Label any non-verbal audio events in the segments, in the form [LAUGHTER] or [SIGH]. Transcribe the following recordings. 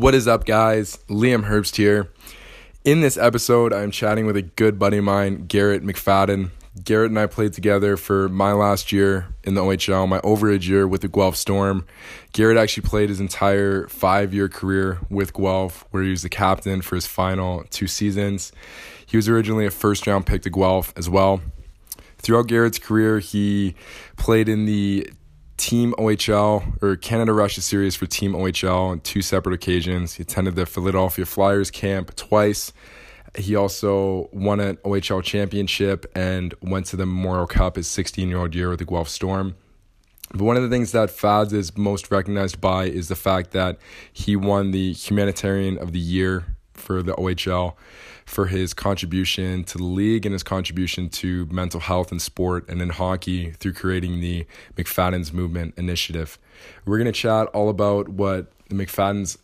What is up, guys? Liam Herbst here. In this episode, I'm chatting with a good buddy of mine, Garrett McFadden. Garrett and I played together for my last year in the OHL, my overage year with the Guelph Storm. Garrett actually played his entire five year career with Guelph, where he was the captain for his final two seasons. He was originally a first round pick to Guelph as well. Throughout Garrett's career, he played in the Team OHL or Canada Russia series for Team OHL on two separate occasions. He attended the Philadelphia Flyers camp twice. He also won an OHL championship and went to the Memorial Cup his 16 year old year with the Guelph Storm. But one of the things that Fads is most recognized by is the fact that he won the Humanitarian of the Year for the OHL for his contribution to the league and his contribution to mental health and sport and in hockey through creating the McFadden's Movement Initiative. We're going to chat all about what the McFadden's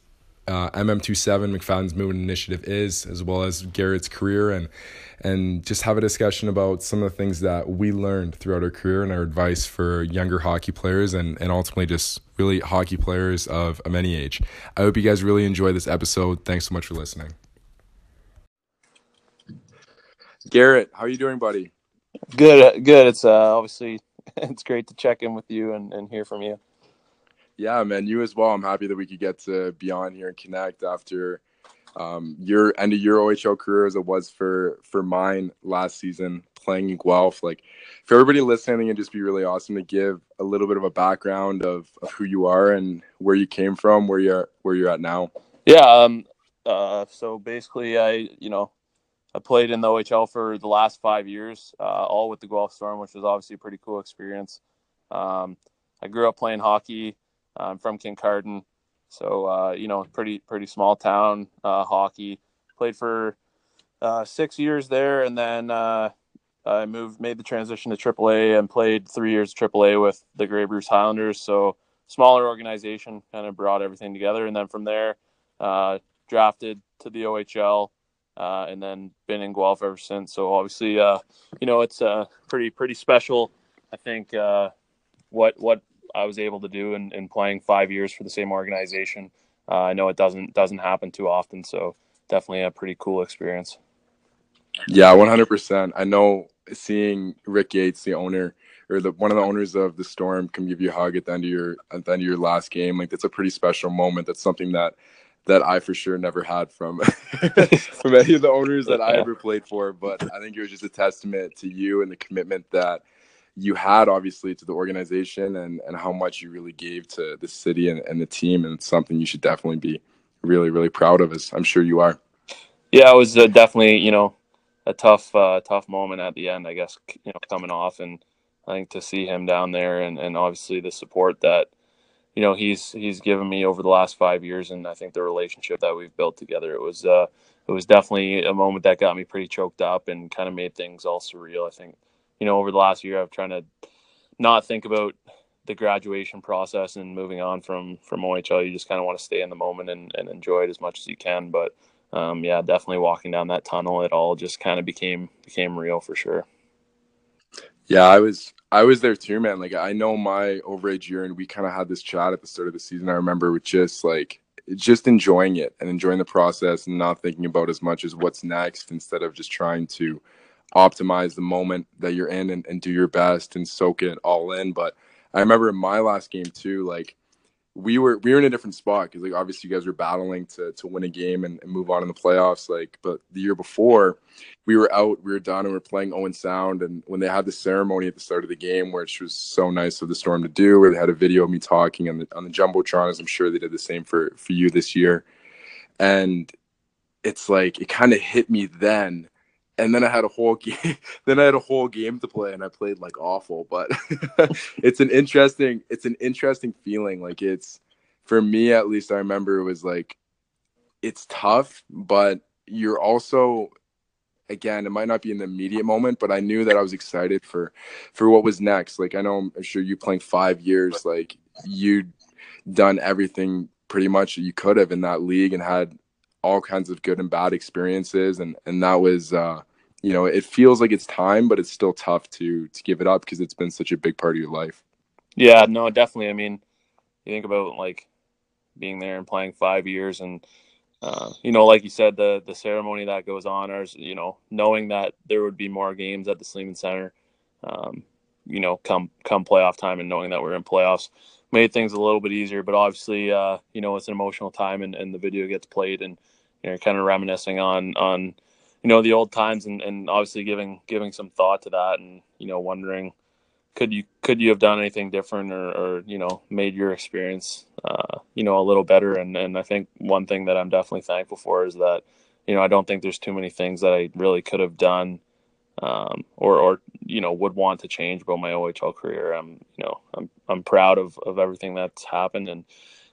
uh, MM27 McFadden's Movement Initiative is, as well as Garrett's career, and and just have a discussion about some of the things that we learned throughout our career and our advice for younger hockey players, and and ultimately just really hockey players of, of any age. I hope you guys really enjoy this episode. Thanks so much for listening. Garrett, how are you doing, buddy? Good, good. It's uh, obviously [LAUGHS] it's great to check in with you and, and hear from you. Yeah, man, you as well. I'm happy that we could get to be on here and connect after um, your end of your OHL career as it was for for mine last season playing in Guelph. Like for everybody listening, it'd just be really awesome to give a little bit of a background of, of who you are and where you came from, where you're where you're at now. Yeah. Um. Uh. So basically, I you know I played in the OHL for the last five years, uh, all with the Guelph Storm, which was obviously a pretty cool experience. Um, I grew up playing hockey. I'm from Kincardine, so uh, you know, pretty pretty small town uh, hockey. Played for uh, six years there, and then uh, I moved, made the transition to AAA, and played three years AAA with the Grey Bruce Highlanders. So smaller organization, kind of brought everything together, and then from there, uh, drafted to the OHL uh, and then been in Guelph ever since. So obviously, uh, you know, it's uh, pretty pretty special. I think uh, what what I was able to do in, in playing five years for the same organization. Uh, I know it doesn't doesn't happen too often, so definitely a pretty cool experience. Yeah, one hundred percent. I know seeing Rick Gaetz, the owner or the one of the owners of the Storm, come give you a hug at the end of your at the end of your last game. Like that's a pretty special moment. That's something that that I for sure never had from [LAUGHS] from any of the owners that I ever played for. But I think it was just a testament to you and the commitment that you had obviously to the organization and, and how much you really gave to the city and, and the team and it's something you should definitely be really really proud of as i'm sure you are yeah it was uh, definitely you know a tough uh, tough moment at the end i guess you know coming off and i think to see him down there and, and obviously the support that you know he's he's given me over the last five years, and I think the relationship that we've built together it was uh, it was definitely a moment that got me pretty choked up and kind of made things all surreal. I think you know over the last year I've trying to not think about the graduation process and moving on from from OHL. You just kind of want to stay in the moment and, and enjoy it as much as you can. But um, yeah, definitely walking down that tunnel, it all just kind of became became real for sure. Yeah, I was I was there too, man. Like I know my overage year, and we kind of had this chat at the start of the season. I remember with just like just enjoying it and enjoying the process, and not thinking about as much as what's next, instead of just trying to optimize the moment that you're in and, and do your best and soak it all in. But I remember in my last game too, like we were we were in a different spot because like obviously you guys were battling to to win a game and, and, move on in the playoffs. Like, but the year before, we were out, we were done, and we are playing Owen Sound. And when they had the ceremony at the start of the game, which was so nice of the Storm to do, where they had a video of me talking on the on the jumbotron, as I'm sure they did the same for for you this year. And it's like it kind of hit me then and then I had a whole [LAUGHS] game. then I had a whole game to play, and I played like awful. But [LAUGHS] it's an interesting, it's an interesting feeling. Like it's for me at least. I remember it was like it's tough, but you're also again it might not be in the immediate moment but i knew that i was excited for for what was next like i know i'm sure you playing five years like you'd done everything pretty much you could have in that league and had all kinds of good and bad experiences and and that was uh you know it feels like it's time but it's still tough to to give it up because it's been such a big part of your life yeah no definitely i mean you think about like being there and playing five years and uh, you know, like you said, the the ceremony that goes on, or you know, knowing that there would be more games at the Sleeman Center, um, you know, come come playoff time, and knowing that we're in playoffs made things a little bit easier. But obviously, uh, you know, it's an emotional time, and, and the video gets played, and you know, kind of reminiscing on on you know the old times, and, and obviously giving giving some thought to that, and you know, wondering could you could you have done anything different or, or you know made your experience uh, you know a little better? And and I think one thing that I'm definitely thankful for is that you know I don't think there's too many things that I really could have done um, or or you know would want to change about my OHL career. I'm you know I'm I'm proud of of everything that's happened and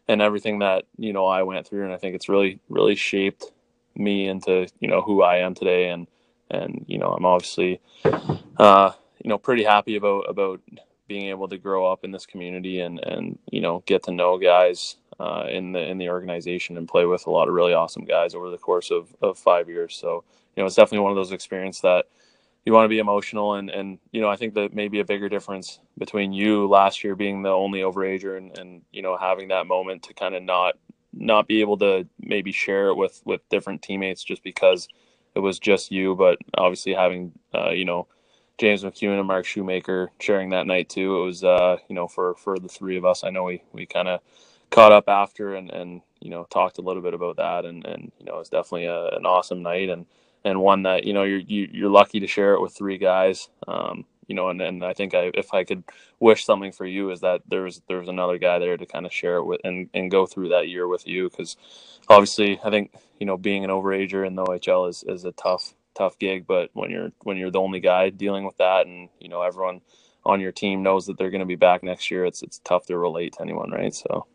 and everything that you know I went through and I think it's really really shaped me into you know who I am today and and you know I'm obviously uh, you know pretty happy about about being able to grow up in this community and and you know get to know guys uh, in the in the organization and play with a lot of really awesome guys over the course of, of five years. So you know it's definitely one of those experiences that you want to be emotional and and you know I think that maybe a bigger difference between you last year being the only overager and and you know having that moment to kind of not not be able to maybe share it with with different teammates just because it was just you but obviously having uh, you know James McEwan and Mark Shoemaker sharing that night too. It was uh, you know for for the three of us. I know we we kind of caught up after and and you know talked a little bit about that and and you know it's definitely a, an awesome night and and one that you know you're you, are you are lucky to share it with three guys. Um, you know, and, and I think I, if I could wish something for you is that there's there's another guy there to kind of share it with and, and go through that year with you because obviously I think you know being an overager in the OHL is, is a tough tough gig. But when you're when you're the only guy dealing with that, and you know everyone on your team knows that they're going to be back next year, it's it's tough to relate to anyone, right? So.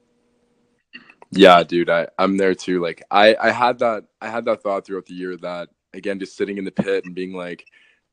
Yeah, dude, I I'm there too. Like I I had that I had that thought throughout the year that again just sitting in the pit and being like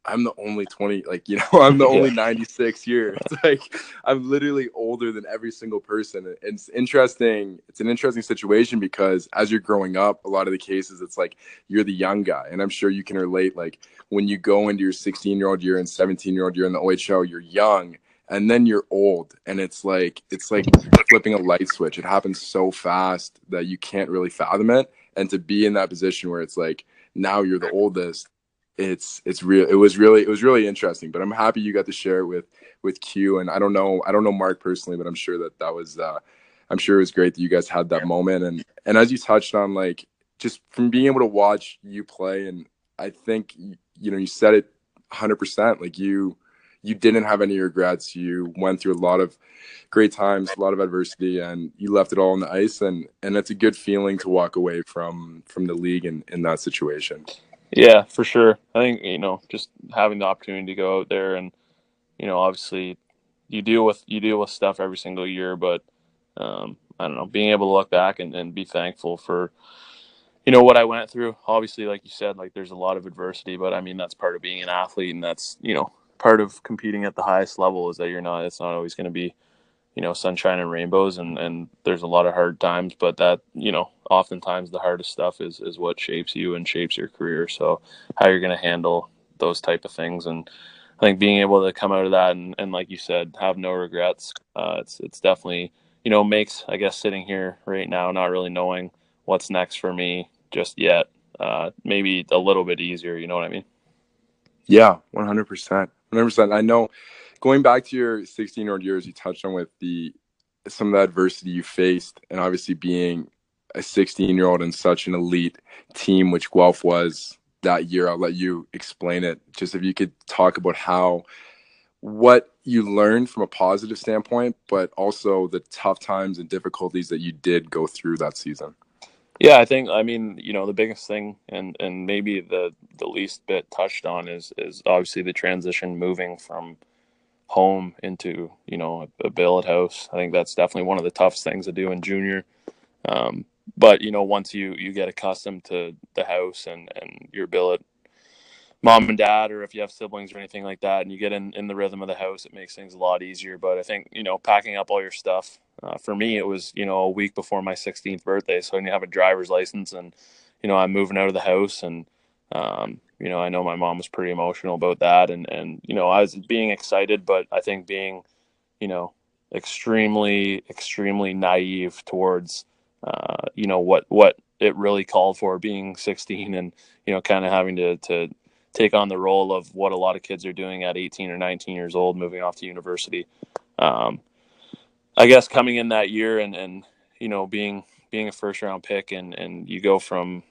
I'm the only 20, like, you know, [LAUGHS] I'm the only yeah. 96 here. [LAUGHS] It's like I'm literally older than every single person. It's interesting. It's an interesting situation because as you're growing up, a lot of the cases, it's like you're the young guy. And I'm sure you can relate. Like when you go into your 16 year old year and 17 year old year in the OHL, you're young and then you're old. And it's like, it's like flipping a light switch. It happens so fast that you can't really fathom it. And to be in that position where it's like, now you're the oldest. It's it's real it was really it was really interesting but i'm happy you got to share it with with q. And i don't know i don't know mark personally but i'm sure that that was uh i'm sure it was great that you guys had that moment. And and as you touched on like just from being able to watch you play and i think you know you said it 100% like you you didn't have any regrets you went through a lot of great times a lot of adversity and you left it all on the ice and and it's a good feeling to walk away from from the league in in that situation yeah, for sure. I think you know just having the opportunity to go out there and you know obviously you deal with you deal with stuff every single year, but um, I don't know being able to look back and, and be thankful for you know what I went through. Obviously, like you said, like there's a lot of adversity, but I mean that's part of being an athlete, and that's you know part of competing at the highest level is that you're not. It's not always going to be you know sunshine and rainbows and and there's a lot of hard times but that you know oftentimes the hardest stuff is is what shapes you and shapes your career. So how you're going to handle those type of things. And i think being able to come out of that and, and like you said have no regrets uh, it's it's definitely you know makes i guess sitting here right now not really knowing what's next for me just yet uh, maybe a little bit easier you know what i mean? Yeah 100% 100% i know going back to your 16 year old years, you touched on with the some of the adversity you faced, and obviously being a 16 year old in such an elite team, which Guelph was that year. I'll let you explain it. Just if you could talk about how what you learned from a positive standpoint, but also the tough times and difficulties that you did go through that season. Yeah, I think I mean, you know, the biggest thing and and maybe the the least bit touched on is is obviously the transition moving from home into you know a, a billet house. I think that's definitely one of the toughest things to do in junior. Um, but you know, once you you get accustomed to the house and and your billet mom and dad, or if you have siblings or anything like that, and you get in in the rhythm of the house, it makes things a lot easier. But I think you know, packing up all your stuff. Uh, for me, it was you know a week before my 16th birthday, so when you have a driver's license and you know I'm moving out of the house and um, you know, I know my mom was pretty emotional about that, and and you know, I was being excited, but I think being, you know, extremely extremely naive towards uh, you know what what it really called for being 16 and you know kind of having to to take on the role of what a lot of kids are doing at 18 or 19 years old, moving off to university. Um, I guess coming in that year and and you know being being a first round pick and and you go from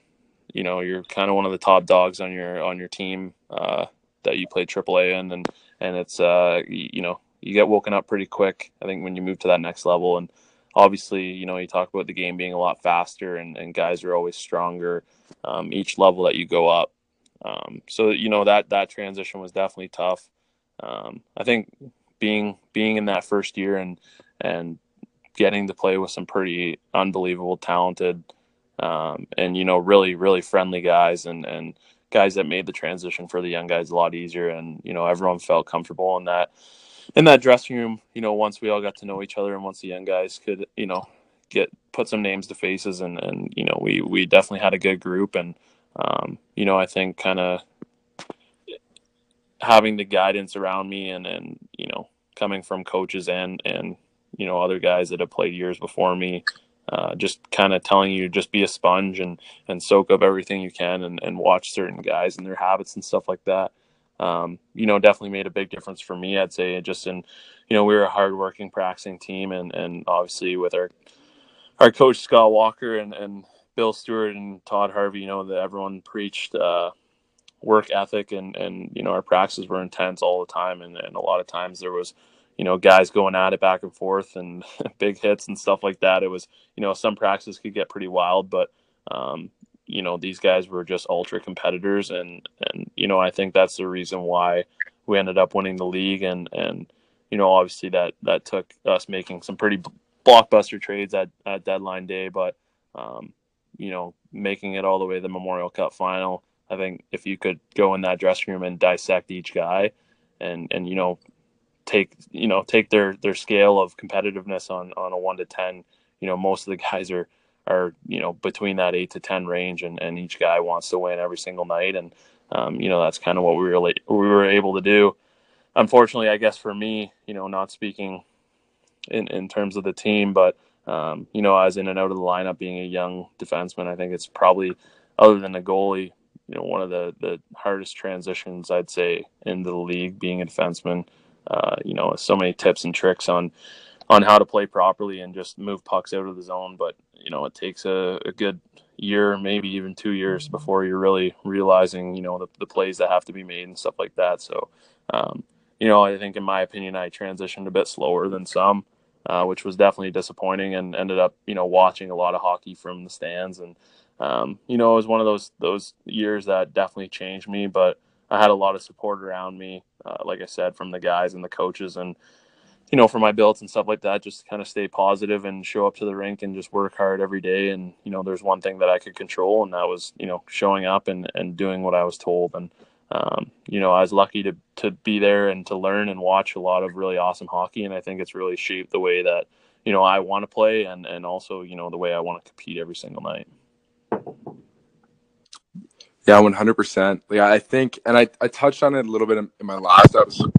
you know you're kind of one of the top dogs on your on your team uh, that you played AAA in and and it's uh you, you know you get woken up pretty quick. I think when you move to that next level and obviously, you know, you talk about the game being a lot faster and, and guys are always stronger um, each level that you go up. Um, so you know that that transition was definitely tough. Um, I think being being in that first year and and getting to play with some pretty unbelievable, talented, um, and you know really really friendly guys and and guys that made the transition for the young guys a lot easier. And you know everyone felt comfortable in that in that dressing room, you know, once we all got to know each other and once the young guys could, you know, get put some names to faces and and you know, we we definitely had a good group and um, you know, I think kind of having the guidance around me and and you know, coming from coaches and and you know, other guys that have played years before me uh, just kind of telling you just be a sponge and and soak up everything you can and, and watch certain guys and their habits and stuff like that um, you know, definitely made a big difference for me. I'd say just in, you know, we were a hardworking practicing team, and and obviously with our our coach Scott Walker and and Bill Stewart and Todd Harvey, you know, that everyone preached uh, work ethic, and and you know, our practices were intense all the time, and and a lot of times there was. You know, guys going at it back and forth and [LAUGHS] big hits and stuff like that. It was, you know, some practices could get pretty wild, but um, you know these guys were just ultra competitors and and you know I think that's the reason why we ended up winning the league and and you know obviously that that took us making some pretty blockbuster trades at, at deadline day but um, you know making it all the way to the Memorial Cup final I think if you could go in that dressing room and dissect each guy and and you know take you know take their their scale of competitiveness on on a 1 to 10 you know most of the [LAUGHS] guys are are you know between that eight to ten range, and, and each guy wants to win every single night, and um, you know that's kind of what we really we were able to do. Unfortunately, I guess for me, you know, not speaking in in terms of the team, but um, you know, as in and out of the lineup, being a young defenseman, I think it's probably other than a goalie, you know, one of the the hardest transitions I'd say into the league, being a defenseman. Uh, you know, so many tips and tricks on on how to play properly and just move pucks out of the zone. But you know, it takes a, a good year, maybe even two years before you're really realizing, you know, the, the plays that have to be made and stuff like that. So, um, you know, I think in my opinion, I transitioned a bit slower than some, uh, which was definitely disappointing and ended up, you know, watching a lot of hockey from the stands. And, um, you know, it was one of those, those years that definitely changed me, but I had a lot of support around me, uh, like I said, from the guys and the coaches and, you know, for my billets and stuff like that, just kind of stay positive and show up to the rink and just work hard every day. And, you know, there's one thing that I could control and that was, you know, showing up and, and doing what I was told. And, um, you know, I was lucky to, to be there and to learn and watch a lot of really awesome hockey. And I think it's really shaped the way that, you know, I want to play and, and also, you know, the way I want to compete every single night. Yeah, 100%. Yeah, I think, and I, I touched on it a little bit in, in my last episode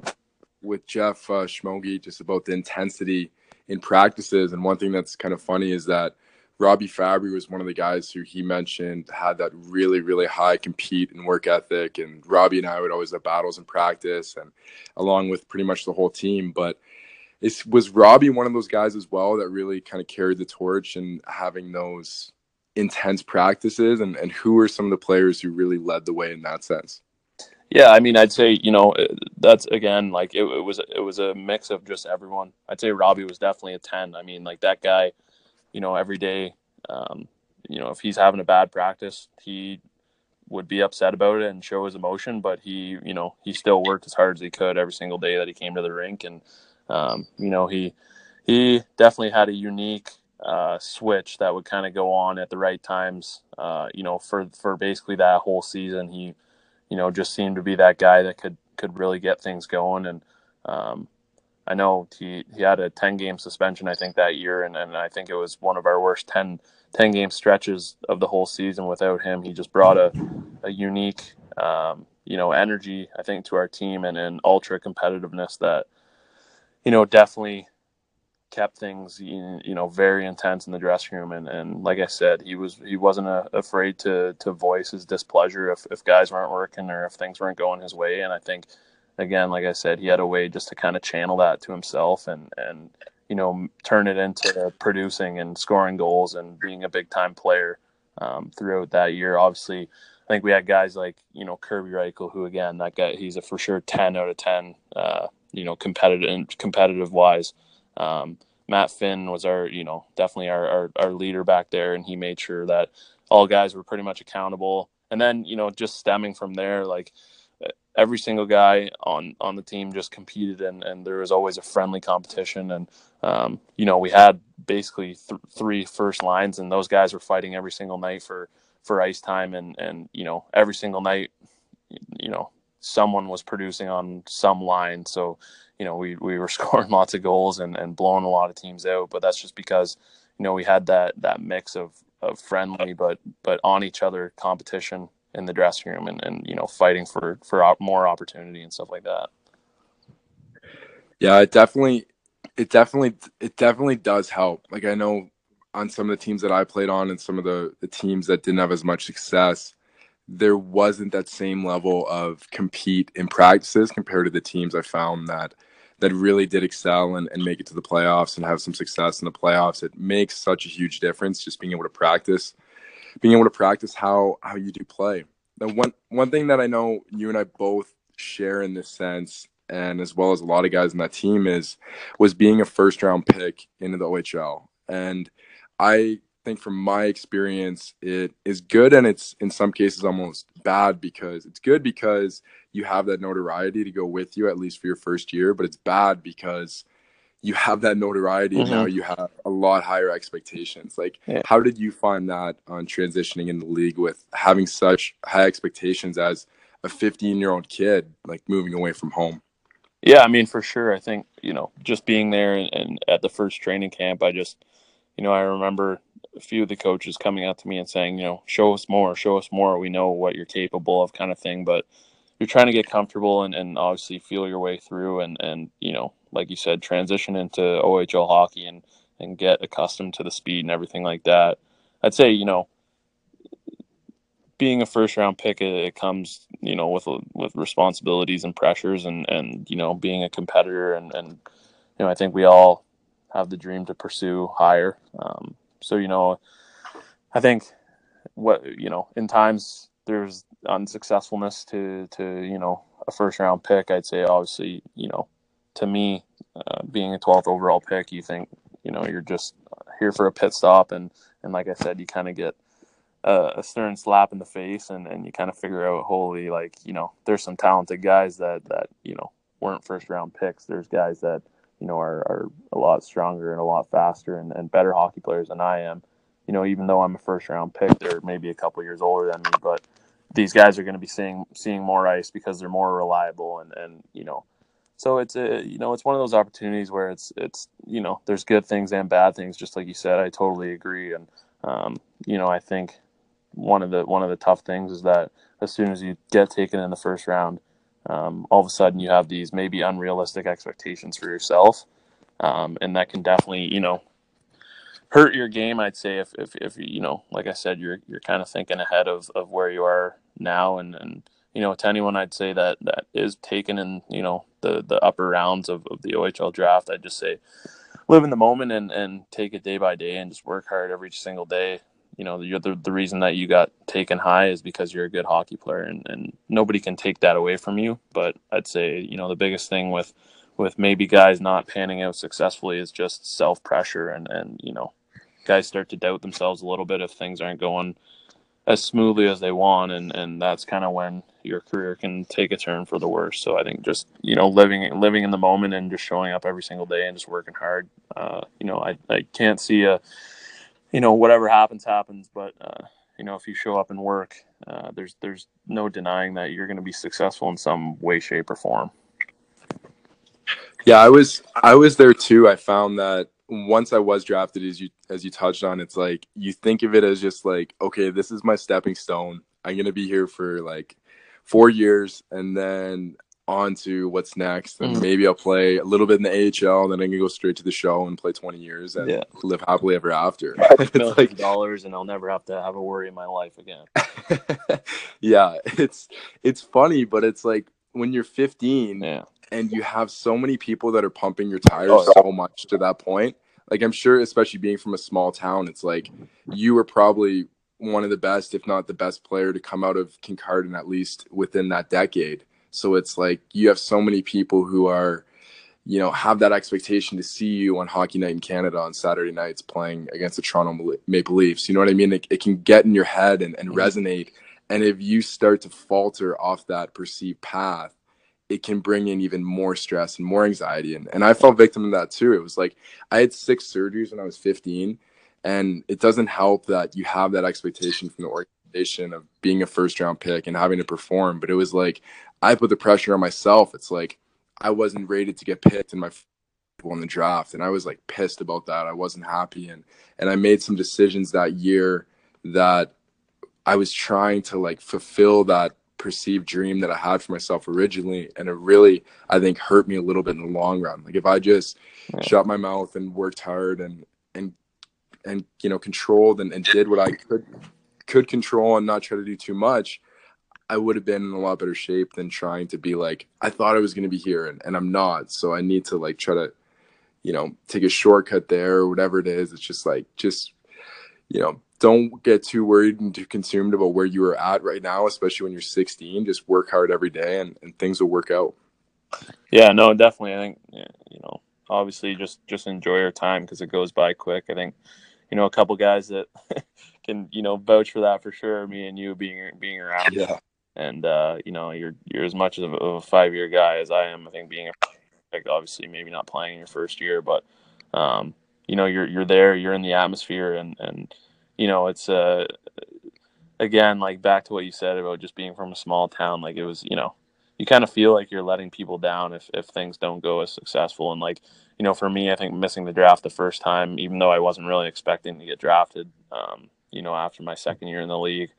with Jeff uh, just about the intensity in practices. And one thing that's kind of funny is that Robby Fabbri was one of the guys who he mentioned had that really, really high compete and work ethic. And Robby and I would always have battles in practice and along with pretty much the whole team. But is, was Robby one of those guys as well that really kind of carried the torch and having those intense practices? And, and who were some of the players who really led the way in that sense? Yeah, I mean, I'd say you know uh, that's again like it, it, was it was a mix of just everyone. I'd say Robby was definitely a ten. I mean, like that guy, you know, every day, um, you know, if he's having a bad practice, he would be upset about it and show his emotion, but he, you know, he still worked as hard as he could every single day that he came to the rink, and um, you know, he he definitely had a unique uh, switch that would kind of go on at the right times. Uh, you know, for for basically that whole season, he you know, just seemed to be that guy that could could really get things going. And um, I know he he had a ten game suspension I think that year, and, and I think it was one of our worst 10, 10 game stretches of the whole season without him. He just brought a a unique um, you know energy I think to our team and an ultra competitiveness that you know definitely kept things you know very intense in the dressing room and, and like I said he was he wasn't a, uh, afraid to to voice his displeasure if, if guys weren't working or if things weren't going his way and I think again like I said he had a way just to kind of channel that to himself and and you know turn it into producing and scoring goals and being a big time player um, throughout that year obviously I think we had guys like you know Kerby Rychel, who again that guy he's a for sure 10 out of 10 uh, you know competitive competitive wise um, Matt Finn was our, you know, definitely our, our, our leader back there, and he made sure that all guys were pretty much accountable. And then, you know, just stemming from there, like every single guy on on the team just competed, and and there was always a friendly competition. And um, you know, we had basically th- three first lines, and those guys were fighting every single night for for ice time, and and you know, every single night, you know, someone was producing on some line. So you know, we, we were [LAUGHS] scoring lots of goals and, and blowing a lot of teams out, but that's just because, you know, we had that, that mix of, of friendly, but, but on each other competition in the dressing room and, and, you know, fighting for, for more opportunity and stuff like that. Yeah, it definitely, it definitely, it definitely does help. Like I know on some of the teams that I played on and some of the, the teams that didn't have as much success, there wasn't that same level of compete in practices compared to the teams I found that that really did excel and, and make it to the playoffs and have some success in the playoffs. It makes such a huge difference just being able to practice, being able to practice how how you do play. The one one thing that I know you and I both share in this sense, and as well as a lot of guys in that team is was being a first round pick into the OHL. And I think from my experience, it is good and it's in some cases almost bad because it's good because you have that notoriety to go with you at least for your first year, but it's bad because you have that notoriety mm-hmm. now you have a lot higher expectations. Like yeah. how did you find that on transitioning in the league with having such high expectations as a 15 year old kid like moving away from home? Yeah, I mean for sure. I think, you know, just being there and, and at the first training camp, I just you know, I remember a few of the coaches coming out to me and saying, you know, show us more, show us more. We know what you're capable of, kind of thing. But you're trying to get comfortable and, and obviously feel your way through and, and, you know, like you said, transition into OHL hockey and, and get accustomed to the speed and everything like that. I'd say, you know, being a first round pick, it, it comes, you know, with, with responsibilities and pressures and, and, you know, being a competitor and, and, you know, I think we all have the dream to pursue higher. Um, so you know, I think what you know in times there's unsuccessfulness to to you know a first round pick. I'd say obviously you know to me uh, being a 12th overall pick, you think you know you're just here for a pit stop and and like I said, you kind of get a, a stern slap in the face and and you kind of figure out holy like you know there's some talented guys that that you know weren't first round picks. There's guys that you know, are, are a lot stronger and a lot faster and, and better hockey players than I am. You know, even though I'm a first round pick, they're maybe a couple years older than me, but these guys are going to be seeing seeing more ice because they're more reliable and and you know, so it's a you know it's one of those opportunities where it's it's you know there's good things and bad things, just like you said. I totally agree, and um, you know I think one of the one of the tough things is that as soon as you get taken in the first round, um, all of a sudden you have these maybe unrealistic expectations for yourself. Um, and that can definitely, you know, hurt your game. I'd say if, if, if, you know, like I said, you're, you're kind of thinking ahead of, of where you are now. And, and, you know, to anyone I'd say that, that is taken in, you know, the, the upper rounds of, of the OHL draft, I'd just say live in the moment and, and take it day by day and just work hard every single day you know the, the reason that you got taken high is because you're a good hockey player and, and nobody can take that away from you but i'd say you know the biggest thing with with maybe guys not panning out successfully is just self pressure and and you know guys start to doubt themselves a little bit if things aren't going as smoothly as they want. And and that's kind of when your career can take a turn for the worse. So i think just you know living living in the moment and just showing up every single day and just working hard uh, you know i i can't see a you know whatever happens happens. But uh, you know if you show up and work uh, there's there's no denying that you're going to be successful in some way shape or form yeah i was i was there too i found that once i was drafted as you as you touched on it's like you think of it as just like okay this is my stepping stone i'm going to be here for like four years and then on to what's next. And mm. maybe I'll play a little bit in the AHL, and then I can go straight to the show and play 20 years and yeah. live happily ever after. [LAUGHS] it's like dollars, and I'll never have to have a worry in my life again. [LAUGHS] yeah, it's it's funny, but it's like when you're 15 yeah. And you have so many people that are pumping your tires oh, so much to that point. Like I'm sure, especially being from a small town, it's like you were probably one of the best, if not the best player to come out of Kincardine at least within that decade so it's like you have so many people who are, you know, have that expectation to see you on Hockey Night in Canada on Saturday nights playing against the Toronto Maple Leafs. You know what I mean? It, it can get in your head and, and resonate. And if you start to falter off that perceived path, it can bring in even more stress and more anxiety. And, and I fell victim to that too. It was like I had six surgeries when I was 15. And it doesn't help that you have that expectation from the organization of being a first round pick and having to perform. But it was like I put the pressure on myself. It's like I wasn't rated to get picked in my in the draft, and I was like pissed about that. I wasn't happy, and and I made some decisions that year that I was trying to like fulfill that perceived dream that I had for myself originally, and it really I think hurt me a little bit in the long run. Like if I just yeah. shut my mouth and worked hard and and and you know controlled and, and did what I could could control and not try to do too much, I would have been in a lot better shape than trying to be like, I thought I was going to be here and, and I'm not. So I need to like try to, you know, take a shortcut there or whatever it is. It's just like, just, you know, don't get too worried and too consumed about where you are at right now, especially when you're 16. Just work hard every day and, and things will work out. Yeah, no, definitely. I think, you know, obviously just, just enjoy your time because it goes by quick. I think, you know, a couple guys that [LAUGHS] can, you know, vouch for that for sure. Me and you being, being around. Yeah and uh, you know you're you're as much of a, five year guy as I am. I think being a like obviously maybe not playing in your first year, but um, you know you're you're there, you're in the atmosphere, and and you know it's uh again like back to what you said about just being from a small town. Like it was you know you kind of feel like you're letting people down if if things don't go as successful. And like you know for me, I think missing the draft the first time, even though I wasn't really expecting to get drafted, um, you know after my second year in the league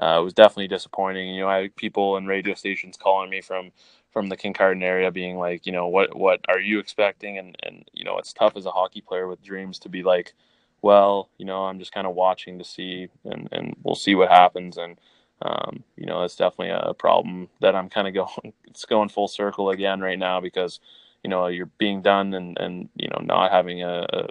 uh, it was definitely disappointing. You know, I had people and radio stations calling me from from the Kincardine area, being like, you know, what what are you expecting? And and you know, it's tough as a hockey player with dreams to be like, well, you know, I'm just kind of watching to see, and and we'll see what happens. And um, you know, it's definitely a problem that I'm kind of [LAUGHS] going. It's going full circle again right now because you know you're being done and and you know not having a,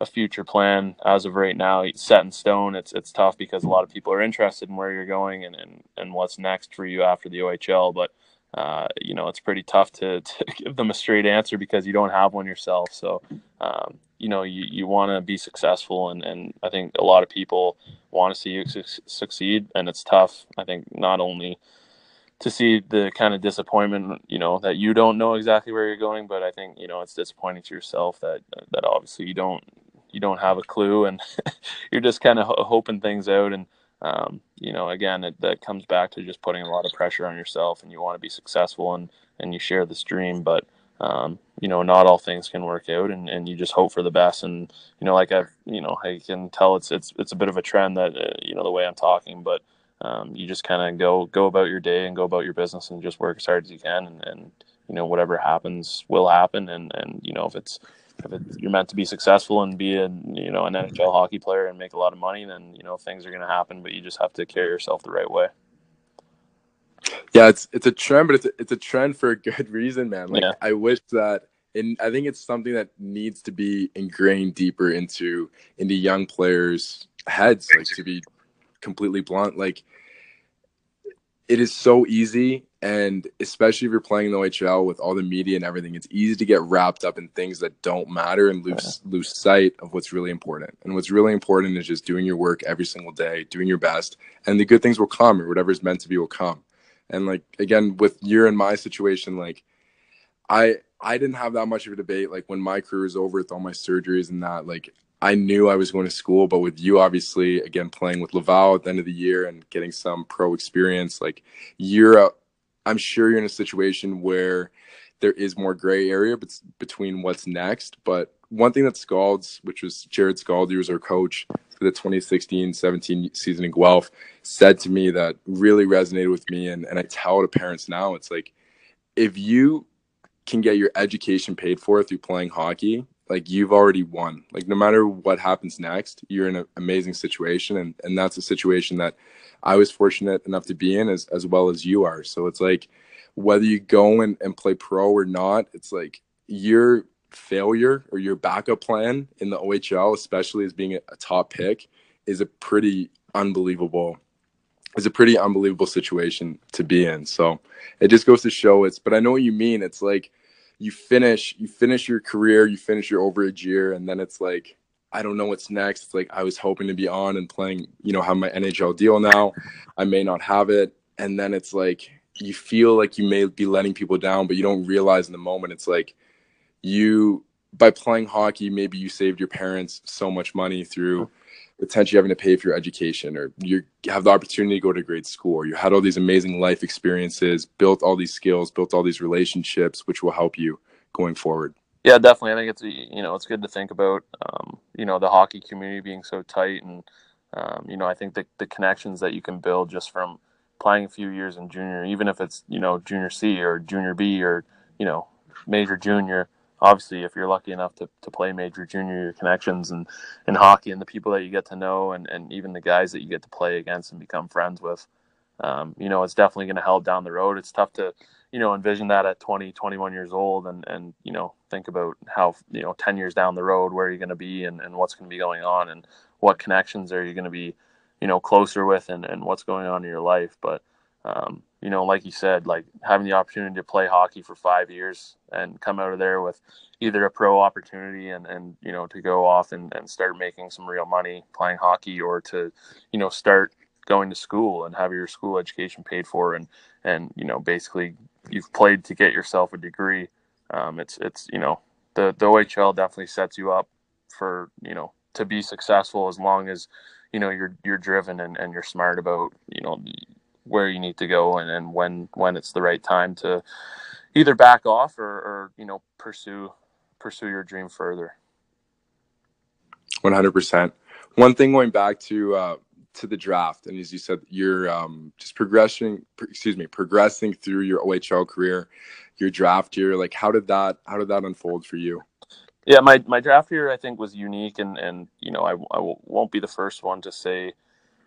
a future plan as of right now set in stone. It's it's tough because a lot of people are interested in where you're going and, and, and what's next for you after the OHL. But uh, you know, it's pretty tough to, [LAUGHS] to give them a straight answer because you don't have one yourself. So, um, you know, you, you want to be successful. And, and I think a lot of people want to see you su- succeed. And it's tough, I think, not only to see the kind of disappointment, you know, that you don't know exactly where you're going, but I think, you know, it's disappointing to yourself that, that obviously you don't you don't have a clue and [LAUGHS] you're just kind of ho- hoping things out and um, you know again it, that comes back to just putting a lot of pressure on yourself and you want to be successful and and you share this dream but um, you know not all things can work out and, and you just hope for the best and you know like i've you know i can tell it's it's it's a bit of a trend that uh, you know the way i'm talking but um, you just kind of go go about your day and go about your business and just work as hard as you can and, and you know whatever happens will happen and and you know if it's if it, you're meant to be successful and be a you know an NHL hockey player and make a lot of money, then you know things are going to happen. But you just have to carry yourself the right way. Yeah, it's it's a trend, but it's a, it's a trend for a good reason, man. Like yeah. I wish that, and I think it's something that needs to be ingrained deeper into into young players' heads. Like to be completely blunt, like it is so easy and especially if you're playing the OHL with all the media and everything, it's easy to get wrapped up in things that don't matter and lose yeah. lose sight of what's really important. And what's really important is just doing your work every single day, doing your best, and the good things will come or whatever's meant to be will come. And like again, with your and my situation, like I I didn't have that much of a debate. Like when my career was over with all my surgeries and that, like I knew I was going to school, but with you, obviously, again, playing with Laval at the end of the year and getting some pro experience, like you're I'm sure you're in a situation where there is more gray area between what's next. But one thing that Scalds, which was Jarrod Scalds, who was our coach for the 2016-17 season in Guelph, said to me that really resonated with me. And, and I tell to parents now, it's like, if you can get your education paid for through playing hockey, like you've already won. Like no matter what happens next, you're in an amazing situation, and and that's a situation that I was fortunate enough to be in as as well as you are. So it's like whether you go and, and play pro or not, it's like your failure or your backup plan in the OHL, especially as being a, top pick, is a pretty unbelievable is a pretty unbelievable situation to be in. So it just goes to show it's but I know what you mean. It's like you finish you finish your career, you finish your overage year, and then it's like I don't know what's next. It's like I was hoping to be on and playing, you know, have my NHL deal now. I may not have it. And then it's like you feel like you may be letting people down, but you don't realize in the moment it's like you by playing hockey, maybe you saved your parents so much money through potentially having to pay for your education or you have the opportunity to go to grade school. Or you had all these amazing life experiences built all these skills built all these relationships which will help you going forward. Yeah definitely. I think it's you know it's good to think about um, you know the hockey community being so tight and um, you know i think the, the connections that you can build just from playing a few years in junior even if it's you know junior c or junior b or you know major junior obviously if you're lucky enough to, to play major junior your connections and in hockey and the people that you get to know and, and even the guys that you get to play against and become friends with um, you know it's definitely going to help down the road. It's tough to you know envision that at 20 21 years old and and you know think about how you know 10 years down the road where you're going to be and, and what's going to be going on and what connections are you going to be you know closer with and, and what's going on in your life. But um, you know, like you said, like having the opportunity to play hockey for five years and come out of there with either a pro opportunity and, and you know, to go off and, and start making some real money playing hockey or to, you know, start going to school and have your school education paid for and, and, you know, basically you've played to get yourself a degree. Um, it's, it's, you know, the, the OHL definitely sets you up for, you know, to be successful as long as, you know, you're, you're driven and, and you're smart about, you know, where you need to go and, and when when it's the right time to either back off or, or you know pursue pursue your dream further. 100% one thing going back to uh, to the draft and as you said you're um, just progressing excuse me progressing through your ohl career your draft year like how did that how did that unfold for you? Yeah my, my draft year i think was unique and and you know I, I won't be the first one to say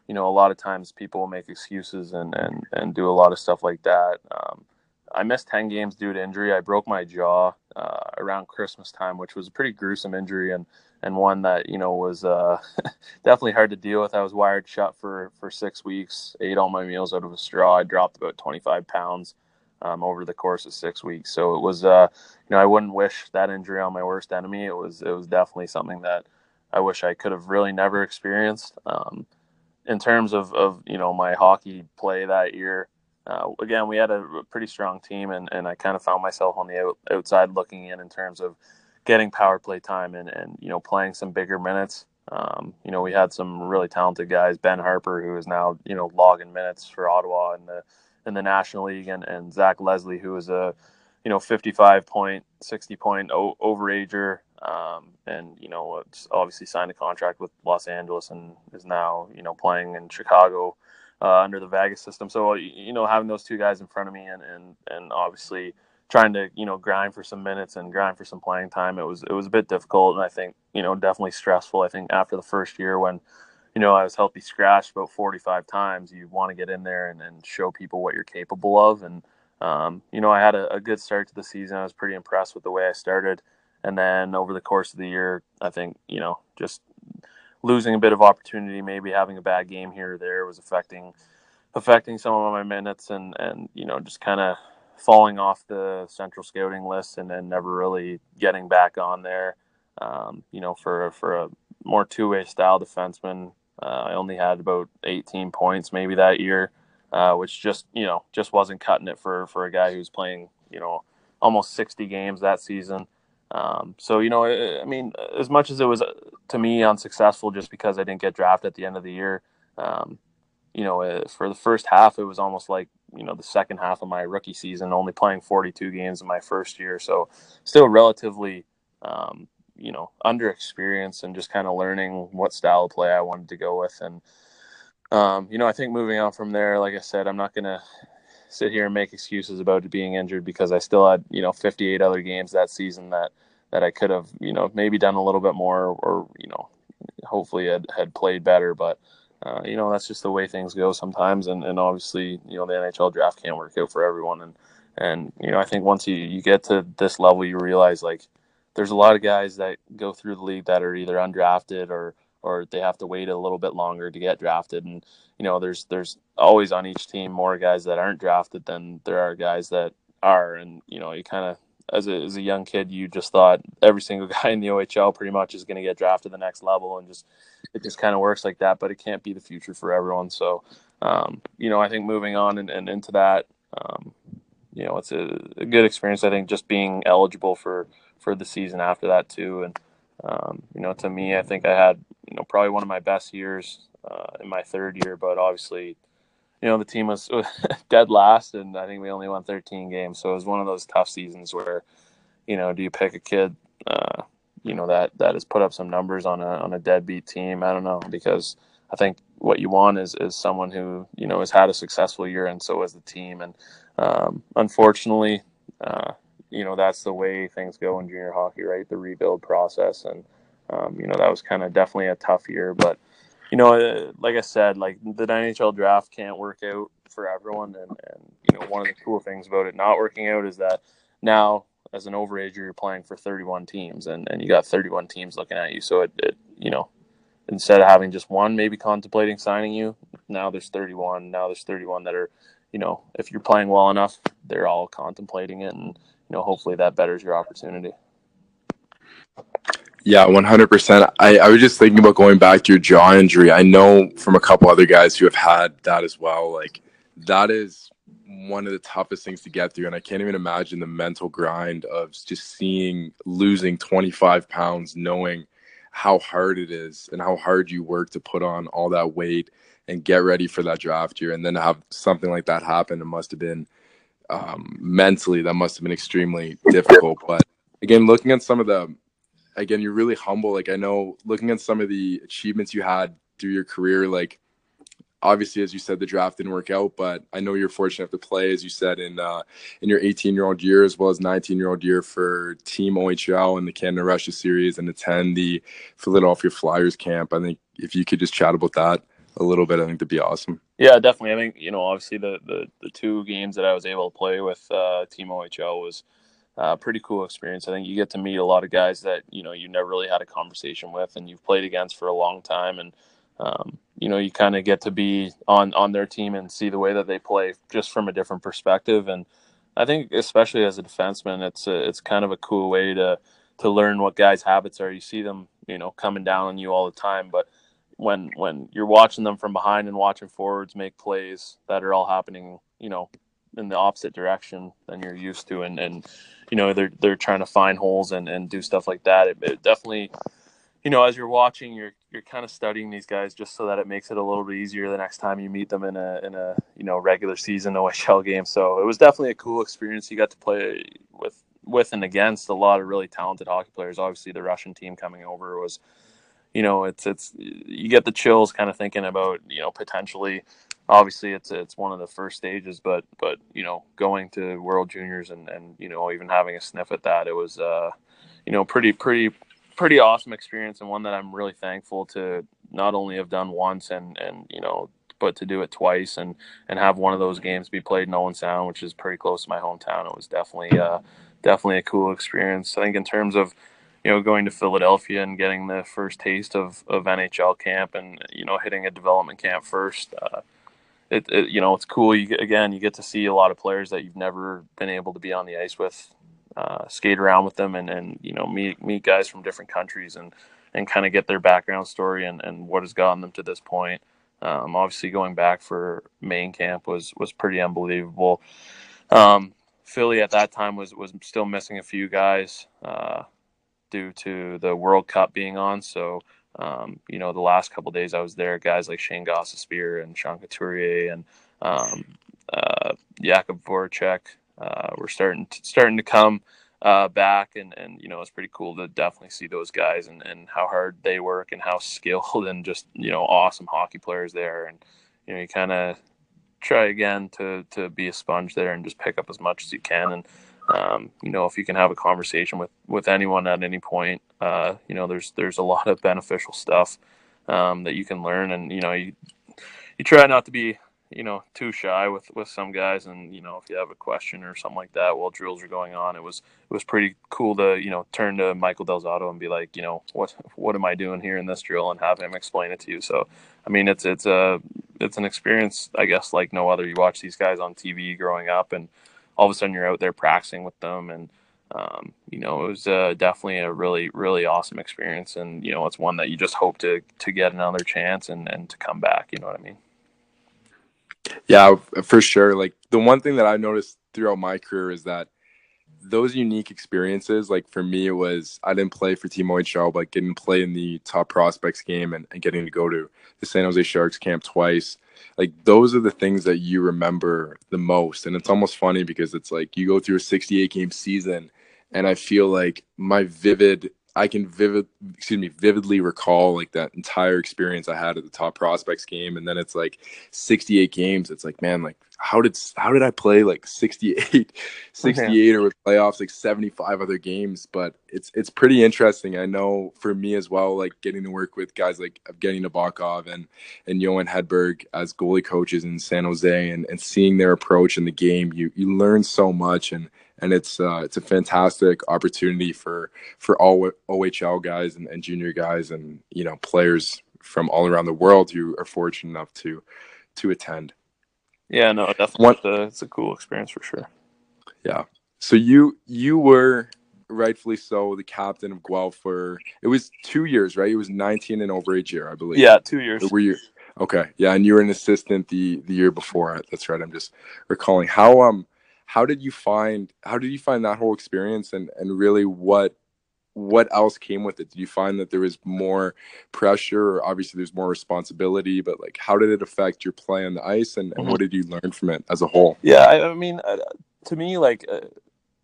you know, a lot of times people make excuses and, and, and do a lot of stuff like that. Um, I missed 10 games due to injury. I broke my jaw uh, around Christmas time, which was a pretty gruesome injury and, and one that, you know, was uh, [LAUGHS] definitely hard to deal with. I was wired shut for, for six weeks, ate all my meals out of a straw. I dropped about 25 pounds um, over the course of six weeks. So it was, uh, you know, I wouldn't wish that injury on my worst enemy. It was, it was definitely something that I wish I could have really never experienced. Um, in terms of, of you know my hockey play that year, uh, again we had a pretty strong team, and, and I kind of found myself on the out, outside looking in in terms of getting power play time and, and you know playing some bigger minutes. Um, you know we had some really talented guys, Ben Harpur, who is now you know logging minutes for Ottawa in the in the National League, and, and Zac Leslie, who is a you know 55 point, 60 point o- overager um, and you know obviously signed a contract with Los Angeles and is now you know playing in Chicago uh, under the Vegas system. So you know having those two guys in front of me and and and obviously trying to you know grind for some minutes and grind for some playing time, it was it was a bit difficult and I think you know definitely stressful. I think after the first year when you know I was healthy scratched about 45 times, you want to get in there and, and show people what you're capable of and. Um, you know, I had a, a good start to the season. I was pretty impressed with the way I started. And then over the course of the year, I think, you know, just losing a bit of opportunity, maybe having a bad game here or there was affecting affecting some of my minutes and and you know just kind of falling off the central scouting list and then never really getting back on there um, you know for for a more two-way style defenseman uh, I only had about 18 points maybe that year uh, which just you know just wasn't cutting it for for a guy who's playing you know almost 60 games that season. Um, so you know, I mean, as much as it was uh, to me unsuccessful just because I didn't get drafted at the end of the year, um, you know, uh, for the first half, it was almost like you know the second half of my rookie season, only playing 42 games in my first year, so still relatively, um, you know, under experience and just kind of learning what style of play I wanted to go with, and um, you know, I think moving on from there, like I said, I'm not gonna sit here and make excuses about being injured because I still had you know 58 other games that season that that I could have you know maybe done a little bit more or you know hopefully had had played better, but. Uh, you know that's just the way things go sometimes, and, and obviously you know the NHL draft can't work out for everyone, and and you know I think once you, you get to this level, you realize like there's a lot of guys that go through the league that are either undrafted or or they have to wait a little bit longer to get drafted, and you know, there's there's always on each team more guys that aren't drafted than there are guys that are, and you know, you kind of as a as a young kid, you just thought every single [LAUGHS] guy in the OHL pretty much is going to get drafted the next level, and just it just kind of works like that. But it can't be the future for everyone. So, um, you know, I think moving on and, and into that, um, you know, it's a, a, good experience. I think just being eligible for for the season after that too, and um, you know, to me, I think I had you know probably one of my best years uh, in my third year, but obviously, you know, the team was [LAUGHS] dead last, and I think we only won 13 games. So it was one of those tough seasons where, you know, do you pick a kid, uh, you know, that that has put up some numbers on a on a deadbeat team? I don't know because I think what you want is is someone who you know has had a successful year, and so has the team. And um, unfortunately, uh, you know, that's the way things go in junior hockey, right? The rebuild process, and um, you know, that was kind of definitely a tough year, but you know, uh, like I said, like the NHL draft can't work out for everyone, and, and you know, one of the cool things about it not working out is that now as an overager you're playing for 31 teams, and, and you got 31 teams looking at you. So it, it, you know, instead of having just one maybe contemplating signing you, now there's 31. Now there's 31 that are, you know, if you're playing well enough, they're all contemplating it, and you know, hopefully that betters your opportunity. Yeah, 100%. I, I was just thinking about going back to your jaw injury. I know from a couple other guys who have had that as well. Like, that is one of the toughest things to get through. And I can't even imagine the mental grind of just seeing losing 25 pounds, knowing how hard it is and how hard you work to put on all that weight and get ready for that draft year. And then to have something like that happen, it must have been um, mentally, that must have been extremely difficult. But again, looking at some of the again, you're really humble. Like I know looking at some of the achievements you had through your career, like obviously as you said the draft didn't work out but i know you're fortunate to play as you said in uh, in your 18 year old year as well as 19 year old year for team ohl in the canada russia series and attend the philadelphia flyers camp i think if you could just chat about that a little bit i think that'd be awesome yeah definitely i think you know obviously the the, the two games that i was able to play with uh, team ohl was uh, pretty cool experience. I think you get to meet a lot of guys that you know you never really had a conversation with, and you've played against for a long time, and um, you know you kind of get to be on on their team and see the way that they play just from a different perspective. And I think especially as a defenseman, it's a, it's kind of a cool way to to learn what guys' habits are. You see them, you know, coming down on you all the time, but when when you're watching them from behind and watching forwards make plays that are all happening, you know, in the opposite direction than you're used to, and and you know they're they're trying to find holes and, and do stuff like that. It, it definitely, you know, as you're watching, you're you're kind of studying these guys just so that it makes it a little bit easier the next time you meet them in a in a you know regular season OHL game. So it was definitely a cool experience. You got to play with with and against a lot of really talented hockey players. Obviously, the Russian team coming over was, you know, it's it's you get the chills kind of thinking about you know potentially obviously it's it's one of the first stages but but you know going to world juniors and and you know even having a sniff at that it was uh you know pretty pretty pretty awesome experience and one that I'm really thankful to not only have done once and and you know but to do it twice and and have one of those games be played in Owen Sound which is pretty close to my hometown. It was definitely uh definitely a cool experience. I think in terms of you know, going to Philadelphia and getting the first taste of, of NHL camp and, you know, hitting a development camp first, uh, it, it, you know it's cool. You again you get to see a lot of players that you've never been able to be on the ice with, uh, skate around with them, and, and you know meet meet guys from different countries and and kind of get their background story and, and what has gotten them to this point. Um, obviously, going back for main camp was was pretty unbelievable. Um, Philly at that time was was still missing a few guys uh, due to the World Cup being on, so um, you know, the last couple days I was there, guys like Shane Gostisbehere and Sean Couturier and um, uh, Jakub Voracek uh, were starting to, starting to come uh, back, and and you know it's pretty cool to definitely see those guys and, and how hard they work and how [LAUGHS] skilled and just you know awesome hockey players they are, and you know you kind of try again to to be a sponge there and just pick up as much as you can. And um, you know, if you can have a conversation with with anyone at any point, uh, you know, there's there's a lot of beneficial stuff um, that you can learn, and you know, you you try not to be you know too shy with with some guys. And you know if you have a question or something like that while drills are going on it was it was pretty cool to you know turn to michael del zotto and be like you know what what am i doing here in this drill? And have him explain it to you. So i mean it's it's a it's an experience i guess like no other. You watch these guys on tv growing up and all of a sudden you're out there practicing with them and um, you know, it was uh, definitely a really, really awesome experience, and you know, it's one that you just hope to to get another chance and and to come back. You know what I mean? Yeah, for sure. Like the one thing that I noticed throughout my career is that those unique experiences, like for me, it was I didn't play for Team OHL, but getting to play in the top prospects game and, and getting to go to the San Jose Sharks camp twice. Like those are the things that you remember the most. And it's almost funny because it's like you go through a 68 game season, and I feel like my vivid I can vivid, excuse me, vividly recall like that entire experience I had at the top prospects game, and then it's like 68 games. It's like, man, like how did how did I play like 68, [LAUGHS] 68 or with playoffs like 75 other games? But it's it's pretty interesting. I know for me as well, like getting to work with guys like Evgeny Nabokov and and Johan Hedberg as goalie coaches in San Jose, and and seeing their approach in the game, you you learn so much and and it's uh, it's a fantastic opportunity for for all OHL guys and, and junior guys and you know players from all around the world who are fortunate enough to to attend. Yeah, no, definitely. One, it's, a, it's a cool experience for sure. Yeah. So you you were rightfully so the captain of Guelph for it was two years, right? It was 19 and over age year, I believe. Yeah, two years. Or were you okay? Yeah, and you were an assistant the the year before. That's right. I'm just recalling how um how did you find how did you find that whole experience? And and really what what else came with it? Did you find that there was more pressure or obviously there's more responsibility but like how did it affect your play on the ice and, and mm-hmm. what did you learn from it as a whole? Yeah i, I mean uh, to me like uh,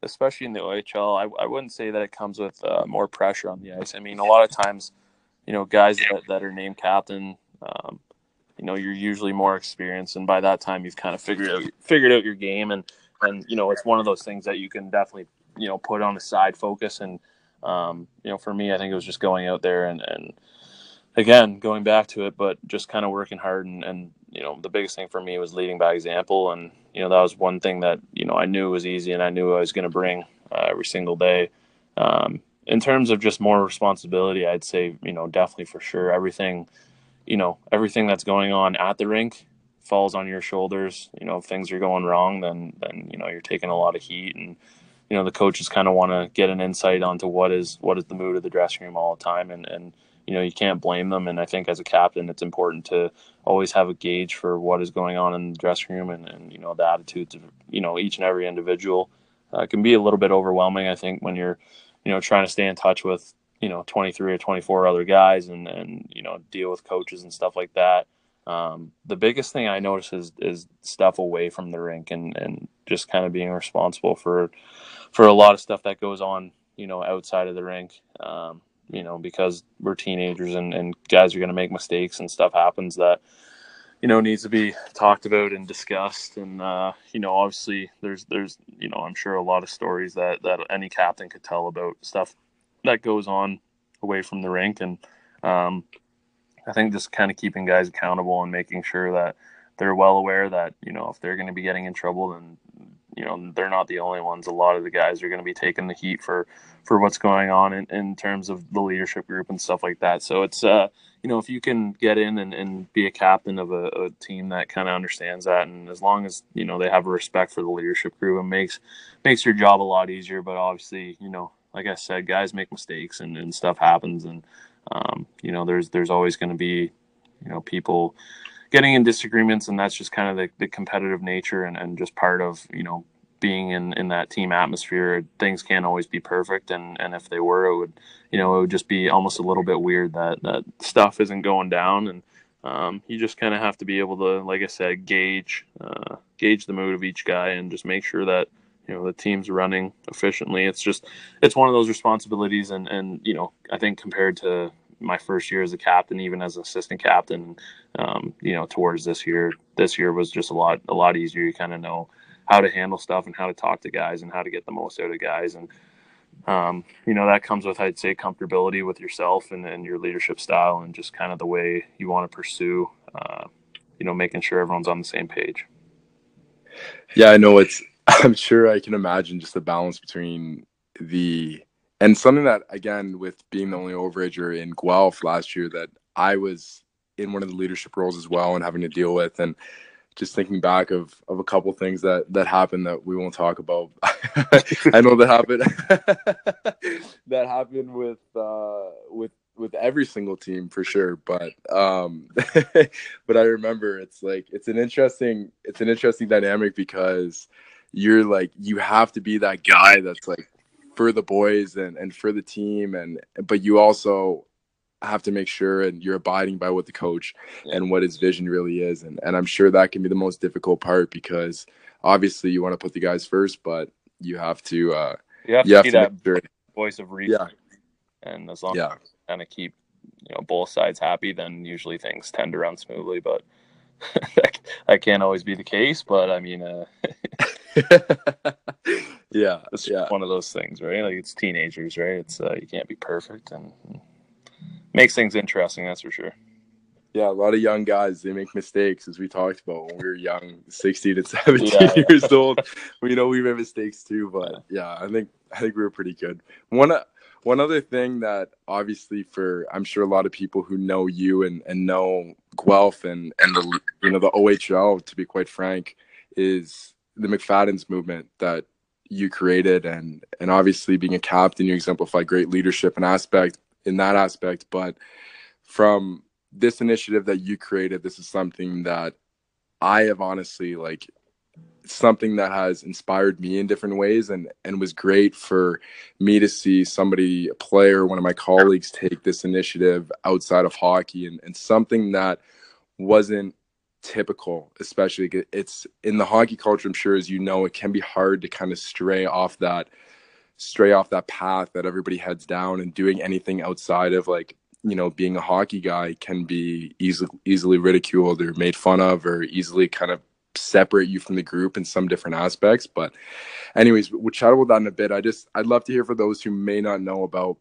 especially in the ohl I, I wouldn't say that it comes with uh, more pressure on the ice. I mean a lot of times you know guys that, that are named captain um, you know you're usually more experienced and by that time you've kind of figured out figured out your game and and you know it's one of those things that you can definitely you know put on the side focus. And um, you know for me i think it was just going out there and and again going back to it but just kind of working hard. And, and you know the biggest thing for me was leading by example. And you know that was one thing that you know i knew was easy and i knew i was going to bring uh, every single day. Um, in terms of just more responsibility i'd say you know definitely for sure everything you know everything that's going on at the rink falls on your shoulders. You know, if things are going wrong, then then you know you're taking a lot of heat, and you know the coaches kind of want to get an insight onto what is what is the mood of the dressing room all the time, and and you know you can't blame them. And I think as a captain, it's important to always have a gauge for what is going on in the dressing room, and and you know the attitudes of you know each and every individual. Uh, can be a little bit overwhelming, I think, when you're you know trying to stay in touch with you know 23 or 24 other guys and and you know deal with coaches and stuff like that um, the biggest thing I notice is is stuff away from the rink and and just kind of being responsible for for a lot of stuff that goes on, you know, outside of the rink. Um, you know, because we're teenagers and, and guys are going to make mistakes and stuff happens that, you know, needs to be talked about and discussed. And, uh, you know, obviously there's, there's, you know, I'm sure a lot of stories that, that any captain could tell about stuff that goes on away from the rink. And, um, I think just kind of keeping guys accountable and making sure that they're well aware that you know if they're going to be getting in trouble, then you know they're not the only ones. A lot of the guys are going to be taking the heat for for what's going on in, in terms of the leadership group and stuff like that. So it's uh you know if you can get in and, and be a captain of a, a team that kind of understands that, and as long as you know they have a respect for the leadership group, it makes makes your job a lot easier. But obviously, you know, like I said, guys make mistakes and, and stuff happens, and um, you know, there's there's always going to be, you know, people getting in disagreements, and that's just kind of the, the competitive nature and, and just part of you know being in, in that team atmosphere. Things can't always be perfect, and, and if they were, it would you know it would just be almost a little bit weird that that stuff isn't going down, and um, you just kind of have to be able to, like I said, gauge uh, gauge the mood of each guy, and just make sure that you know the team's running efficiently it's just it's one of those responsibilities and and you know i think compared to my first year as a captain, even as assistant captain. Um, you know, towards this year, this year was just a lot a lot easier. You kind of know how to handle stuff and how to talk to guys and how to get the most out of guys and um, you know that comes with i'd say comfortability with yourself and, and your leadership style and just kind of the way you want to pursue uh, you know making sure everyone's on the same page yeah i know it's [LAUGHS] i'm sure i can imagine just the balance between the and something that again with being the only overager in guelph last year that i was in one of the leadership roles as well and having to deal with and just thinking back of of a couple things that that happened that we won't talk about. [LAUGHS] I know that happened [LAUGHS] that happened with uh, with with every single team for sure, but um, but I remember it's like it's an interesting it's an interesting dynamic because you're like you have to be that guy that's like for the boys and and for the team and but you also have to make sure and you're abiding by what the coach and what his vision really is and and I'm sure that can be the most difficult part because obviously you want to put the guys first but you have to uh you have you to have be that sure. voice of reason yeah and as long yeah. as you kind of keep you know both sides happy then usually things tend to run smoothly but [LAUGHS] that can't always be the case but I mean uh [LAUGHS] [LAUGHS] yeah it's yeah. one of those things right like it's teenagers right it's uh, you can't be perfect and makes things interesting. That's for sure. Yeah, a lot of young guys they make mistakes, as we talked about when we were young, sixteen and seventeen yeah, [LAUGHS] years old. We know we made mistakes too, but yeah, I think I think we were pretty good. One one other thing that obviously for I'm sure a lot of people who know you and, and know Guelph and and the you know the OHL to be quite frank is the McFadden's movement that you created and and obviously being a captain you exemplify great leadership and aspect in that aspect. But from this initiative that you created, this is something that I have honestly like something that has inspired me in different ways and and was great for me to see somebody a player one of my colleagues take this initiative outside of hockey and, and something that wasn't typical especially it's in the hockey culture i'm sure as you know it can be hard to kind of stray off that stray off that path that everybody heads down and doing anything outside of like you know being a hockey guy can be easily easily ridiculed or made fun of or easily kind of separate you from the group in some different aspects but anyways we'll chat about that in a bit. I just i'd love to hear for those who may not know about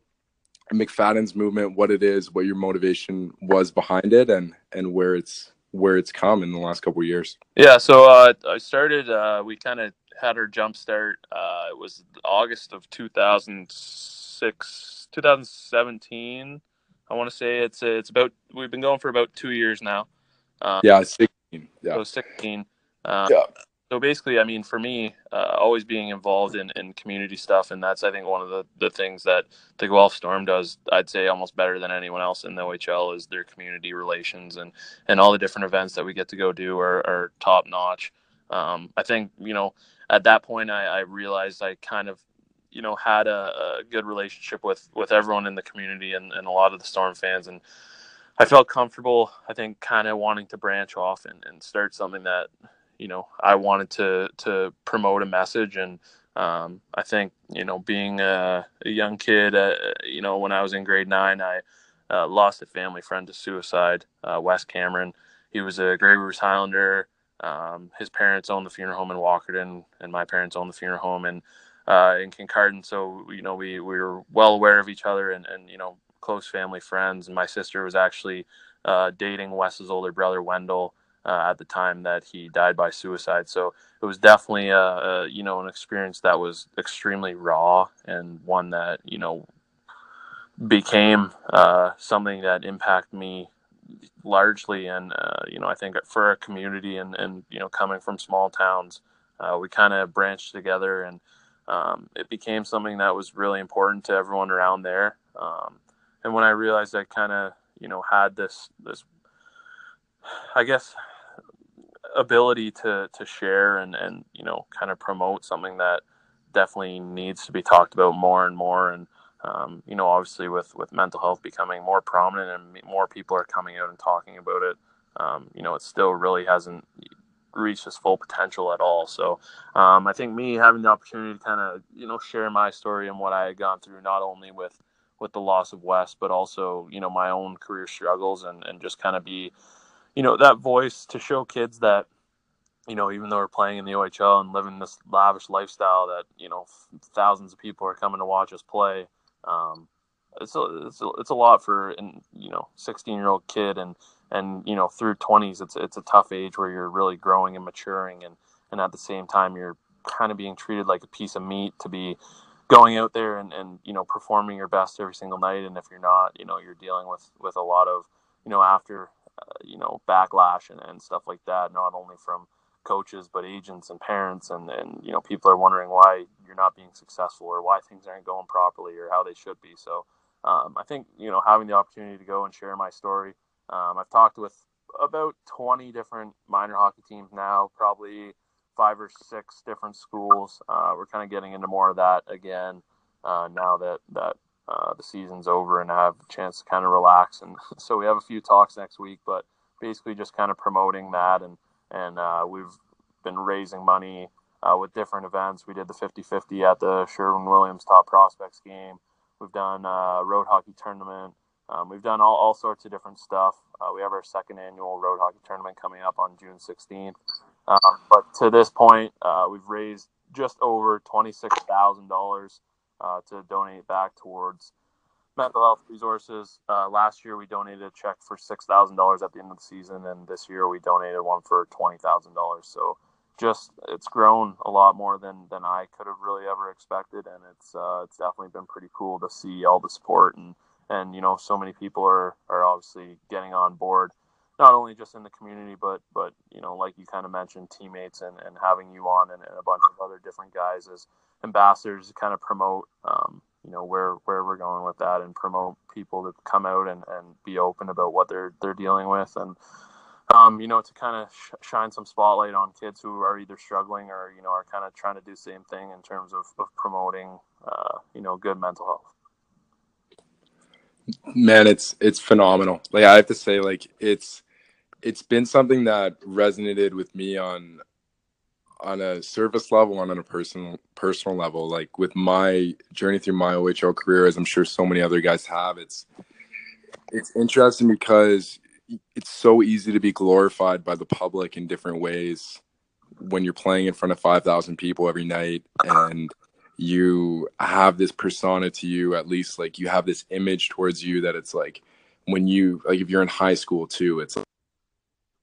mcfadden's movement what it is what your motivation was behind it and and where it's where it's come in the last couple years yeah so uh, i started uh, we kind of had our jump start. Uh, it was August of 2006, 2017. I want to say it's it's about we've been going for about two years now. Um, yeah, 16. Yeah, so 16. Um, yeah. So basically, I mean, for me, uh, always being involved in, in community stuff, and that's I think one of the, the things that the Guelph Storm does. I'd say almost better than anyone else in the OHL is their community relations and and all the different events that we get to go do are, are top notch. Um, I think you know at that point, I, I realized I kind of, you know, had a, a, good relationship with with everyone in the community and, and a lot of the Storm fans, and I felt comfortable. I think kind of wanting to branch off and, and start something that, you know, I wanted to to promote a message and. Um, I think you know, being a, a young kid, uh, you know, when I was in grade nine, I uh, lost a family friend to suicide. Uh, Wes Cameron, he was a Grey Bruce Highlander. Um, his parents owned the funeral home in Walkerton, and my parents owned the funeral home in uh, in Kincardine. So you know, we we were well aware of each other, and and you know, close family friends. And my sister was actually uh, dating Wes's older brother Wendell uh, at the time that he died by suicide. So it was definitely a, a you know an experience that was extremely raw and one that you know became uh, something that impacted me largely and uh, you know i think for a community and and you know coming from small towns uh, we kind of branched together and um, it became something that was really important to everyone around there um, and when i realized i kind of you know had this this i guess ability to to share and and you know kind of promote something that definitely needs to be talked about more and more and um, you know, obviously with with mental health becoming more prominent and more people are coming out and talking about it, um, you know, it still really hasn't reached its full potential at all. So um, I think me having the opportunity to kind of you know share my story and what I had gone through, not only with with the loss of Wes but also you know my own career struggles and and just kind of be you know that voice to show kids that you know even though we're playing in the OHL and living this lavish lifestyle that you know thousands of people are coming to watch us play. Um, it's a, it's a, it's a lot for an you know 16 year old kid and and you know through 20s it's it's a tough age where you're really growing and maturing and and at the same time you're kind of being treated like a piece of meat to be going out there and, and you know performing your best every single night and if you're not you know you're dealing with with a lot of you know after uh, you know backlash and, and stuff like that not only from coaches but agents and parents and and you know people are wondering why you're not being successful or why things aren't going properly or how they should be so um, i think you know having the opportunity to go and share my story um, i've talked with about 20 different minor hockey teams now probably five or six different schools. Uh, we're kind of getting into more of that again uh, now that that uh, the season's over and have a chance to kind of relax. And [LAUGHS] so we have a few talks next week, but basically just kind of promoting that and and uh, we've been raising money uh, with different events. We did the 50-50 at the Sherwin Williams Top Prospects game. We've done a uh, road hockey tournament. Um, we've done all, all sorts of different stuff. we have our second annual road hockey tournament coming up on June 16th. Um, but to this point, uh, we've raised just over twenty-six thousand uh, to donate back towards mental health resources. Uh, last year, we donated a check for six thousand dollars at the end of the season, and this year we donated one for twenty thousand dollars. So just it's grown a lot more than than I could have really ever expected, and it's uh, it's definitely been pretty cool to see all the support and and you know so many people are are obviously getting on board not only just in the community, but but you know, like you kind of mentioned, teammates and, and having you on and, and a bunch of other different guys as ambassadors to kind of promote, um, you know, where where we're going with that and promote people to come out and, and be open about what they're they're dealing with and. Um, you know, to kind of sh- shine some spotlight on kids who are either struggling or you know are kind of trying to do the same thing in terms of, of promoting, uh, you know, good mental health man it's it's phenomenal like i have to say like it's it's been something that resonated with me on on a service level and on a personal personal level. Like with my journey through my ohl career as i'm sure so many other guys have it's it's interesting because it's so easy to be glorified by the public in different ways when you're playing in front of 5000 people every night and you have this persona to you at least like you have this image towards you that it's like when you like if you're in high school too it's like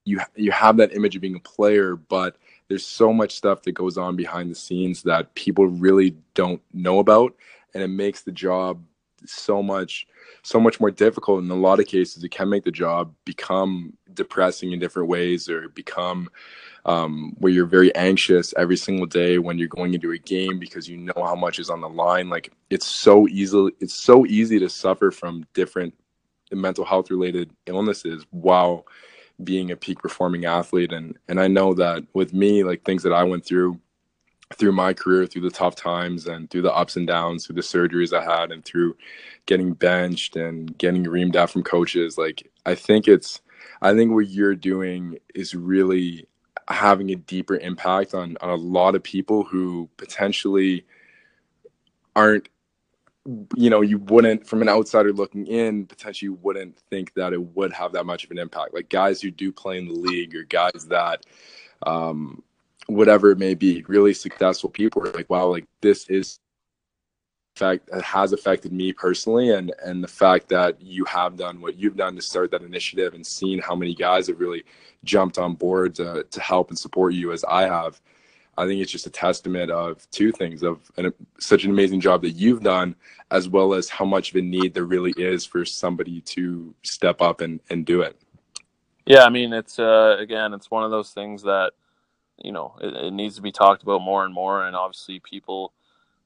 you you have that image of being a player but there's so much stuff that goes on behind the scenes that people really don't know about and it makes the job so much so much more difficult. In a lot of cases it can make the job become depressing in different ways or become um, where you're very anxious every single day when you're going into a game because you know how much is on the line. Like it's so easy it's so easy to suffer from different mental health related illnesses while being a peak performing athlete. And and I know that with me like things that I went through through my career through the tough times and through the ups and downs through the surgeries I had and through getting benched and getting reamed out from coaches like I think it's I think what you're doing is really having a deeper impact on, on a lot of people who potentially aren't you know you wouldn't from an outsider looking in potentially wouldn't think that it would have that much of an impact. Like guys who do play in the league or guys that um whatever it may be really successful people are like wow like this is fact it has affected me personally and and the fact that you have done what you've done to start that initiative and seen how many guys have really jumped on board to, to help and support you as i have I think it's just a testament of two things of an, such an amazing job that you've done, as well as how much of a need there really is for somebody to step up and, and do it. Yeah, I mean, it's uh, again, it's one of those things that you know it, it, needs to be talked about more and more, and obviously people,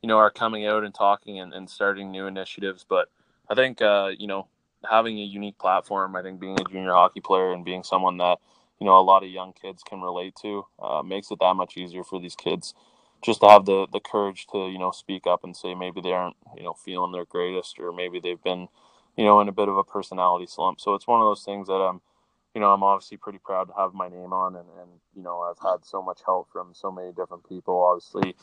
you know, are coming out and talking and, and starting new initiatives. But I think uh, you know having a unique platform, I think being a junior hockey player and being someone that you know a lot of young kids can relate to uh, makes it that much easier for these kids just to have the the courage to you know speak up and say maybe they aren't you know feeling their greatest or maybe they've been you know in a bit of a personality slump. So it's one of those things that i'm you know i'm obviously pretty proud to have my name on and and you know i've had so much help from so many different people. Obviously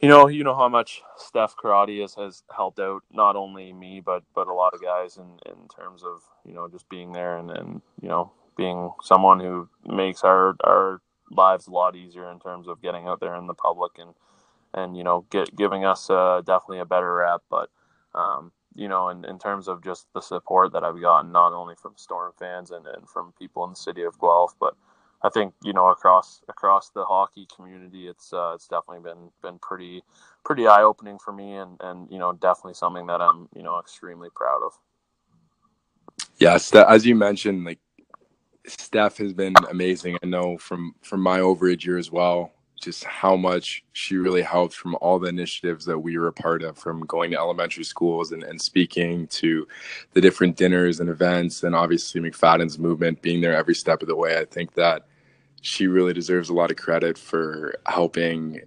you know, you know how much Steph Karate has, has helped out not only me but but a lot of guys in, in terms of you know just being there and, and you know being someone who makes our our lives a lot easier in terms of getting out there in the public and and you know get giving us uh, definitely a better rep. But um, you know, in, in terms of just the support that I've gotten not only from Storm fans and, and from people in the city of Guelph, but I think you know across across the hockey community, it's uh, it's definitely been been pretty pretty eye opening for me, and and you know definitely something that I'm you know extremely proud of. Yes, yeah, as you mentioned, like Steph has been amazing. I know from from my overage year as well, just how much she really helped from all the initiatives that we were a part of, from going to elementary schools and, and speaking to the different dinners and events, and obviously McFadden's movement being there every step of the way. I think that she really deserves a lot of credit for helping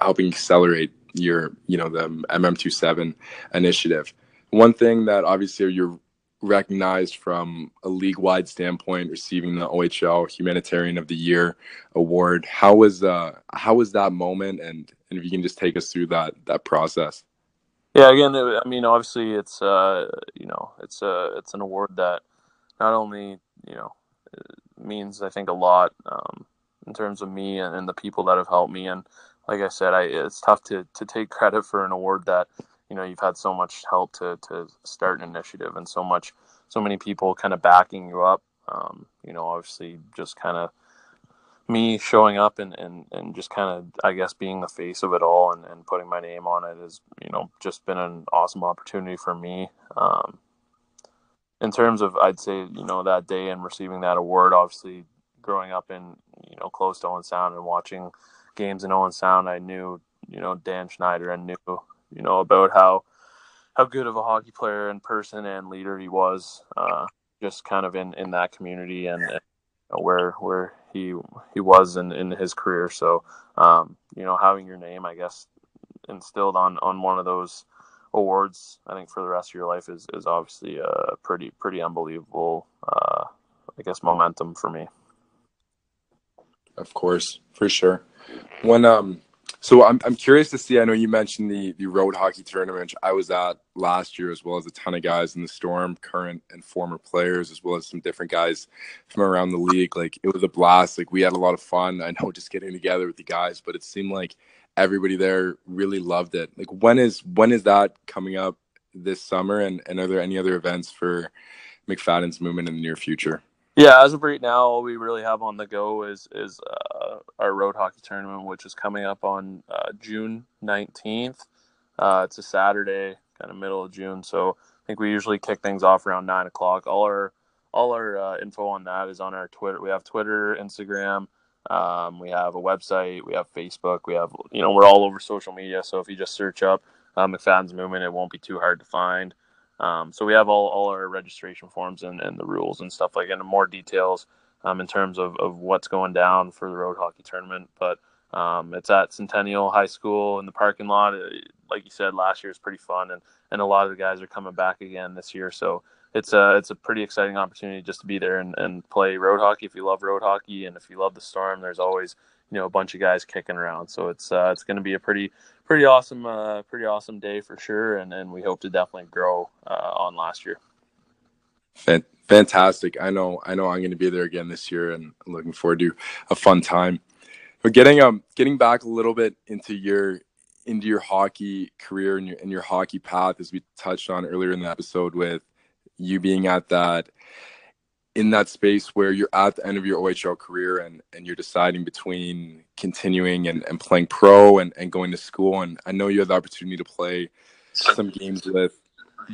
helping accelerate your you know the mm27 initiative one thing that obviously you're recognized from a league-wide standpoint receiving the ohl humanitarian of the year award. How was uh how was that moment? And and if you can just take us through that that process. Yeah again i mean obviously it's uh you know it's a it's an award that not only you know means I think a lot um, in terms of me and, and, the people that have helped me. And like I said, I, it's tough to to take credit for an award that you know you've had so much help to to start an initiative and so much so many people kind of backing you up. Um, you know, obviously just kind of me showing up and, and, and just kind of I guess being the face of it all and, and putting my name on it has you know just been an awesome opportunity for me. Um, in terms of I'd say you know that day and receiving that award, obviously growing up in you know close to Owen Sound and watching games in Owen Sound, I knew you know Dan Snyder and knew you know about how how good of a hockey player and person and leader he was, uh, just kind of in, in that community and, where where he he was in, in his career. So um, you know having your name, I guess, instilled on on one of those awards, I think for the rest of your life is is obviously a pretty pretty unbelievable, uh, I guess, momentum for me. Of course, for sure. When um, so I'm I'm curious to see. I know you mentioned the the road hockey tournament I was at last year, as well as a ton of guys in the Storm, current and former players, as well as some different guys from around the league. Like it was a blast. Like we had a lot of fun. I know [LAUGHS] just getting together with the guys, but it seemed like everybody there really loved it. Like when is when is that coming up this summer and, and are there any other events for McFadden's movement in the near future? Yeah, as of right now, all we really have on the go is is uh, our road hockey tournament, which is coming up on uh, June nineteenth. Uh, it's a Saturday, kind of middle of June, so I think we usually kick things off around nine o'clock. All our all our uh, info on that is on our Twitter. We have Twitter, Instagram, um, we have a website, we have Facebook, we have, you know, we're all over social media. So if you just search up um, McFadden's Movement, it won't be too hard to find. Um, so we have all, all our registration forms and, and the rules and stuff like and more details um, in terms of, of what's going down for the road hockey tournament. But um, it's at Centennial High School in the parking lot. Like you said, last year was pretty fun, and, and a lot of the guys are coming back again this year. So it's a it's a pretty exciting opportunity just to be there and, and play road hockey if you love road hockey and if you love the storm there's always you know a bunch of guys kicking around so it's uh, it's going to be a pretty pretty awesome uh, pretty awesome day for sure and and we hope to definitely grow uh, on last year. Fantastic. I know i know i'm going to be there again this year and looking forward to a fun time. But getting um getting back a little bit into your into your hockey career and your and your hockey path as we touched on earlier in the episode with you being at that in that space where you're at the end of your OHL career and, and you're deciding between continuing and, and playing pro and, and going to school. And I know you had the opportunity to play some games with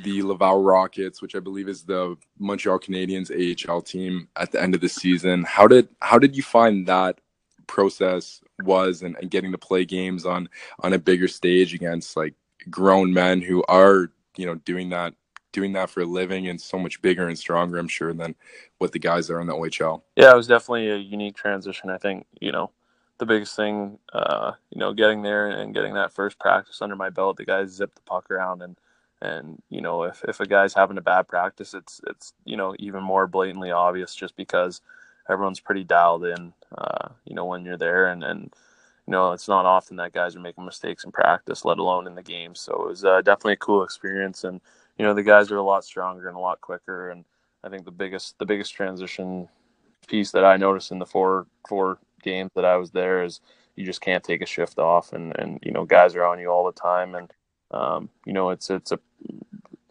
the Laval Rockets, which I believe is the Montreal Canadiens AHL team at the end of the season. How did how did you find that process was and, and getting to play games on on a bigger stage against like grown men who are, you know, doing that doing that for a living and so much bigger and stronger, I'm sure, than what the guys are in the OHL. Yeah, it was definitely a unique transition. I think, you know, the biggest thing, uh, you know, getting there and getting that first practice under my belt, the guys zip the puck around and, and, you know, if, if a guy's having a bad practice, it's, it's, you know, even more blatantly obvious just because everyone's pretty dialed in, uh, you know, when you're there and, and, you know, it's not often that guys are making mistakes in practice, let alone in the game. So it was uh, definitely a cool experience, and you know, the guys are a lot stronger and a lot quicker. And I think the biggest the biggest transition piece that I noticed in the four four games that I was there is you just can't take a shift off, and and you know, guys are on you all the time, and um, you know, it's it's a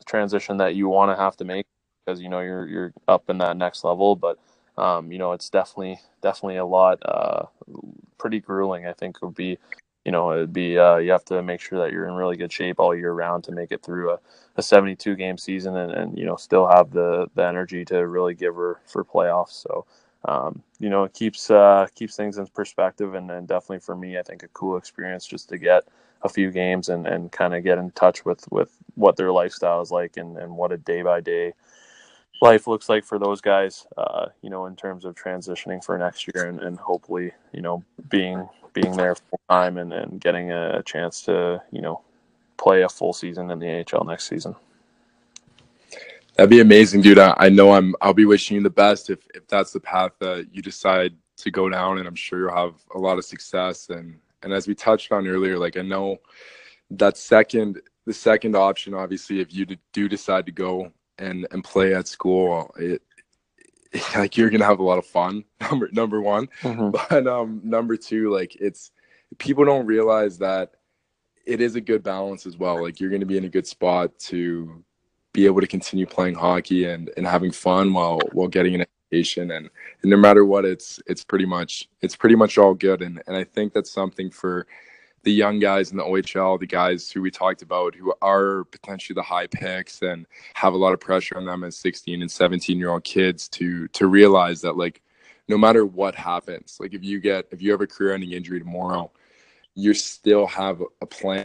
transition that you want to have to make because you know you're you're up in that next level, but um, you know, it's definitely definitely a lot uh, pretty grueling. I think would be, you know, it'd be uh, you have to make sure that you're in really good shape all year round to make it through a, a 72 game season and, and you know still have the the energy to really give her for playoffs. So. Um, you know, it keeps uh, keeps things in perspective, and, and definitely for me, I think a cool experience just to get a few games and, and kind of get in touch with, with what their lifestyle is like and, and what a day by day life looks like for those guys, uh, you know, in terms of transitioning for next year and, and hopefully, you know, being being there full time and, and getting a chance to, you know, play a full season in the AHL next season. That'd be amazing, dude. I, I know I'm I'll be wishing you the best if, if that's the path that you decide to go down and I'm sure you'll have a lot of success and and as we touched on earlier, like I know that second the second option obviously if you do decide to go and and play at school, it [LAUGHS] like you're gonna have a lot of fun. [LAUGHS] Number number one, mm-hmm. but um number two, like it's people don't realize that it is a good balance as well. Like you're gonna be in a good spot to be able to continue playing hockey and and having fun while while getting an education and, and no matter what it's it's pretty much it's pretty much all good and and I think that's something for the young guys in the OHL, the guys who we talked about who are potentially the high picks and have a lot of pressure on them as 16 and 17 year old kids to to realize that like no matter what happens, like if you get if you have a career ending injury tomorrow, you still have a plan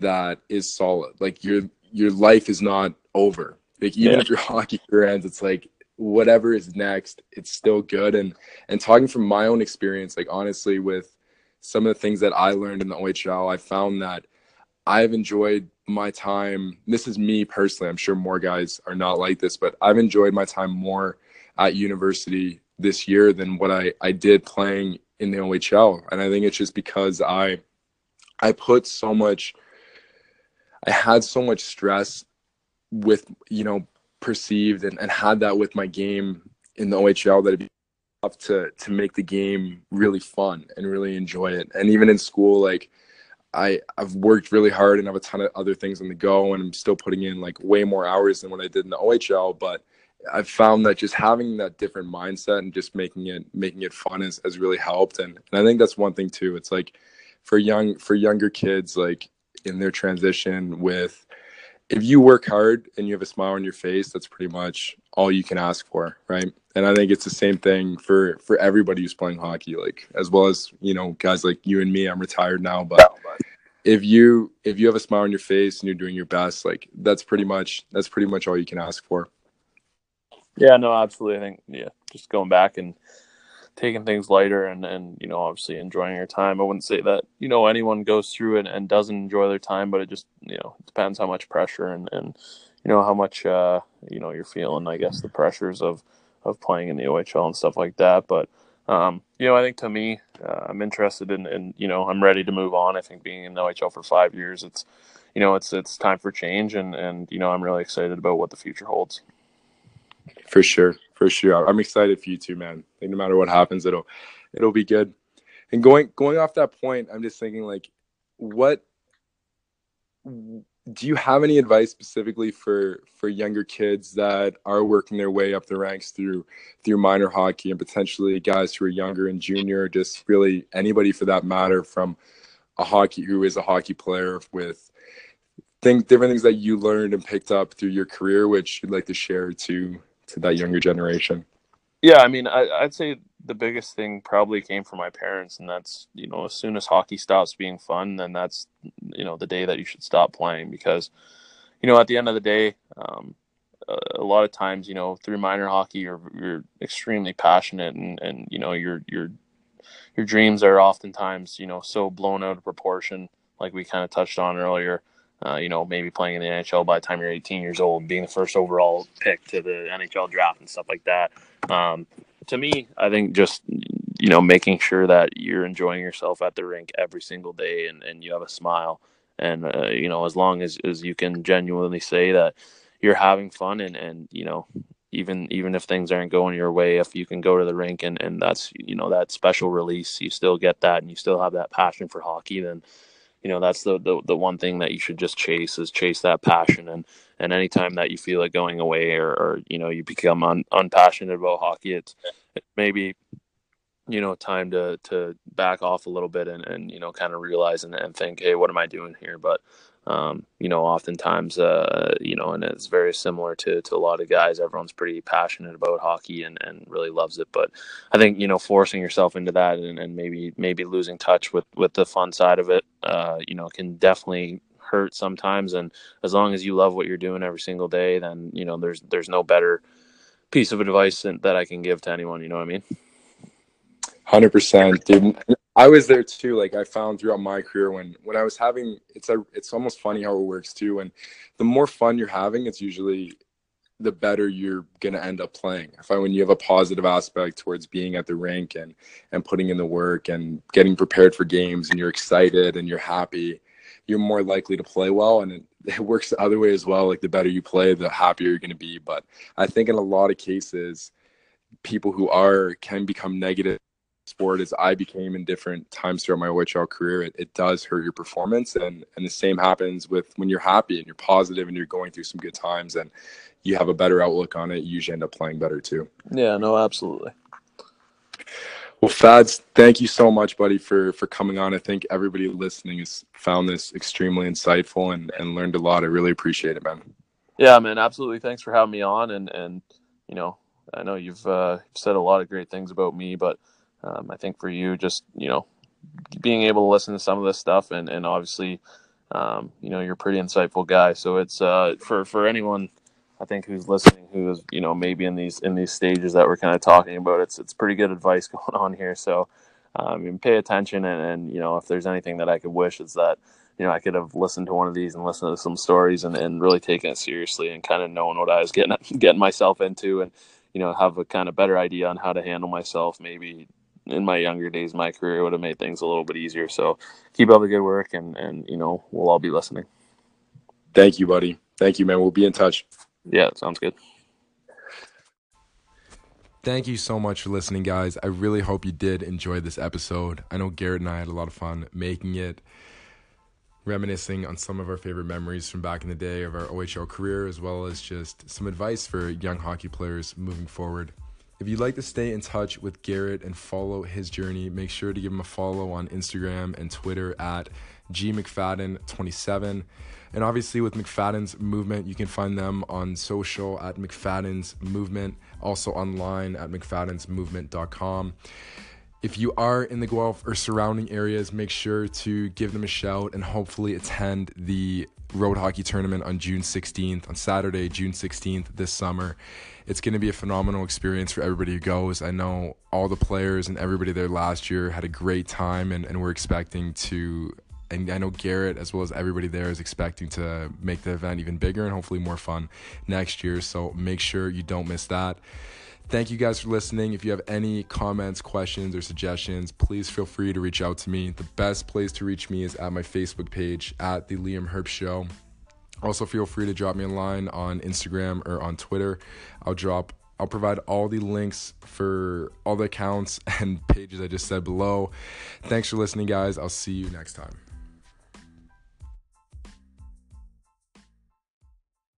that is solid. Like your your life is not over. Like even yeah. if your [LAUGHS] hockey career ends, it's like whatever is next, it's still good. And and talking from my own experience, like honestly with some of the things that I learned in the OHL, I found that I've enjoyed my time. This is me personally. I'm sure more guys are not like this, but I've enjoyed my time more at university this year than what I, I did playing in the OHL. And I think it's just because I I put so much I had so much stress with, you know, perceived and, and had that with my game in the OHL that it to to make the game really fun and really enjoy it. And even in school, like I I've worked really hard and I have a ton of other things on the go, and I'm still putting in like way more hours than what I did in the OHL. But I've found that just having that different mindset and just making it making it fun has, has really helped. And, and I think that's one thing too. It's like for young for younger kids, like in their transition with if you work hard and you have a smile on your face, that's pretty much all you can ask for, right? And I think it's the same thing for for everybody who's playing hockey, like as well as you know guys like you and me. I'm retired now, but if you if you have a smile on your face and you're doing your best, like that's pretty much that's pretty much all you can ask for. Yeah, no, absolutely. I think yeah, just going back and taking things lighter and and you know obviously enjoying your time. I wouldn't say that you know anyone goes through it and doesn't enjoy their time, but it just you know depends how much pressure and and you know how much uh you know you're feeling. I guess the pressures of of playing in the OHL and stuff like that, but. Um, you know, I think to me, uh, I'm interested in, in, you know, I'm ready to move on. I think being in the OHL for five years, it's, you know, it's it's time for change, and and you know, I'm really excited about what the future holds. For sure, for sure. I'm excited for you too, man. Like no matter what happens, it'll it'll be good. And going going off that point, I'm just thinking like, what do you have any advice specifically for for younger kids that are working their way up the ranks through through minor hockey and potentially guys who are younger and junior, just really anybody for that matter from a hockey who is a hockey player with think different things that you learned and picked up through your career, which you'd like to share to to that younger generation? Yeah, I mean, I, I'd say the biggest thing probably came from my parents, and that's you know, as soon as hockey stops being fun, then that's you know the day that you should stop playing because you know at the end of the day. Um, a lot of times, you know, through minor hockey, you're you're extremely passionate, and and you know your your your dreams are oftentimes you know so blown out of proportion, like we kind of touched on earlier. Uh, you know, maybe playing in the NHL by the time you're 18 years old, being the first overall pick to the NHL draft and stuff like that. Um, to me, I think just you know, making sure that you're enjoying yourself at the rink every single day and, and you have a smile. And, uh, you know, as long as, as you can genuinely say that you're having fun and, and, you know, even even if things aren't going your way if you can go to the rink and and that's you know that special release you still get that and you still have that passion for hockey then you know that's the, the the one thing that you should just chase is chase that passion and and anytime that you feel it going away or, or you know you become un, unpassionate about hockey it's, it's maybe you know time to to back off a little bit and and you know kind of realize and, and think hey what am i doing here? But um, you know, oftentimes, uh, you know, and it's very similar to, to a lot of guys. Everyone's pretty passionate about hockey and, and really loves it. But I think, you know, forcing yourself into that and, and maybe, maybe losing touch with, with the fun side of it, uh, you know, can definitely hurt sometimes. And as long as you love what you're doing every single day, then, you know, there's, there's no better piece of advice that I can give to anyone. You know what I mean? Hundred percent, dude. I was there too. Like I found throughout my career when when I was having it's a it's almost funny how it works too. And the more fun you're having, it's usually the better you're gonna end up playing. I find when you have a positive aspect towards being at the rink and and putting in the work and getting prepared for games and you're excited and you're happy, you're more likely to play well. And it, [LAUGHS] it works the other way as well. Like the better you play, the happier you're gonna be. But I think in a lot of cases, people who are can become negative sport as I became in different times throughout my OHL career, it, it does hurt your performance. And and the same happens with when you're happy and you're positive and you're going through some good times and you have a better outlook on it, you usually end up playing better too. Yeah, no, absolutely. Well, Fads, thank you so much, buddy, for for coming on. I think everybody listening has found this extremely insightful and, and learned a lot. I really appreciate it, man. Yeah, man, absolutely. Thanks for having me on and and you know, I know you've uh, said a lot of great things about me, but um, I think for you, just you know, being able to listen to some of this stuff, and and obviously, um, you know, you're a pretty insightful guy. So it's uh, for for anyone, I think who's listening, who is you know maybe in these in these stages that we're kind of talking about, it's it's pretty good advice [LAUGHS] going on here. So. Um, pay attention, and, and you know if there's anything that I could wish is that you know, I could have listened to one of these and listened to some stories and, and really taken it seriously and kind of known what I was getting [LAUGHS] getting myself into and you know have a kind of better idea on how to handle myself maybe in my younger days, my career would have made things a little bit easier. So keep up the good work, and and you know we'll all be listening. Thank you, buddy. Thank you, man. We'll be in touch. Yeah, sounds good. Thank you so much for listening, guys. I really hope you did enjoy this episode. I know Garrett and I had a lot of fun making it, reminiscing on some of our favorite memories from back in the day of our OHL career, as well as just some advice for young hockey players moving forward. If you'd like to stay in touch with Garrett and follow his journey, make sure to give him a follow on Instagram and Twitter at gmcfadden27. And obviously, with McFadden's Movement, you can find them on social at McFadden's Movement, also online at McFaddensMovement.com. If you are in the Guelph or surrounding areas, make sure to give them a shout and hopefully attend the road hockey tournament on June 16th, on Saturday, June 16th this summer it's going to be a phenomenal experience for everybody who goes. I know all the players and everybody there last year had a great time, and, and we're expecting to. And I know Garrett, as well as everybody there, is expecting to make the event even bigger and hopefully more fun next year. So make sure you don't miss that. Thank you guys for listening. If you have any comments, questions, or suggestions, please feel free to reach out to me. The best place to reach me is at my Facebook page at the Liam Herbst Show. Also, feel free to drop me a line on Instagram or on Twitter. I'll drop I'll provide all the links for all the accounts [LAUGHS] and pages I just said below. Thanks for listening, guys. I'll see you next time.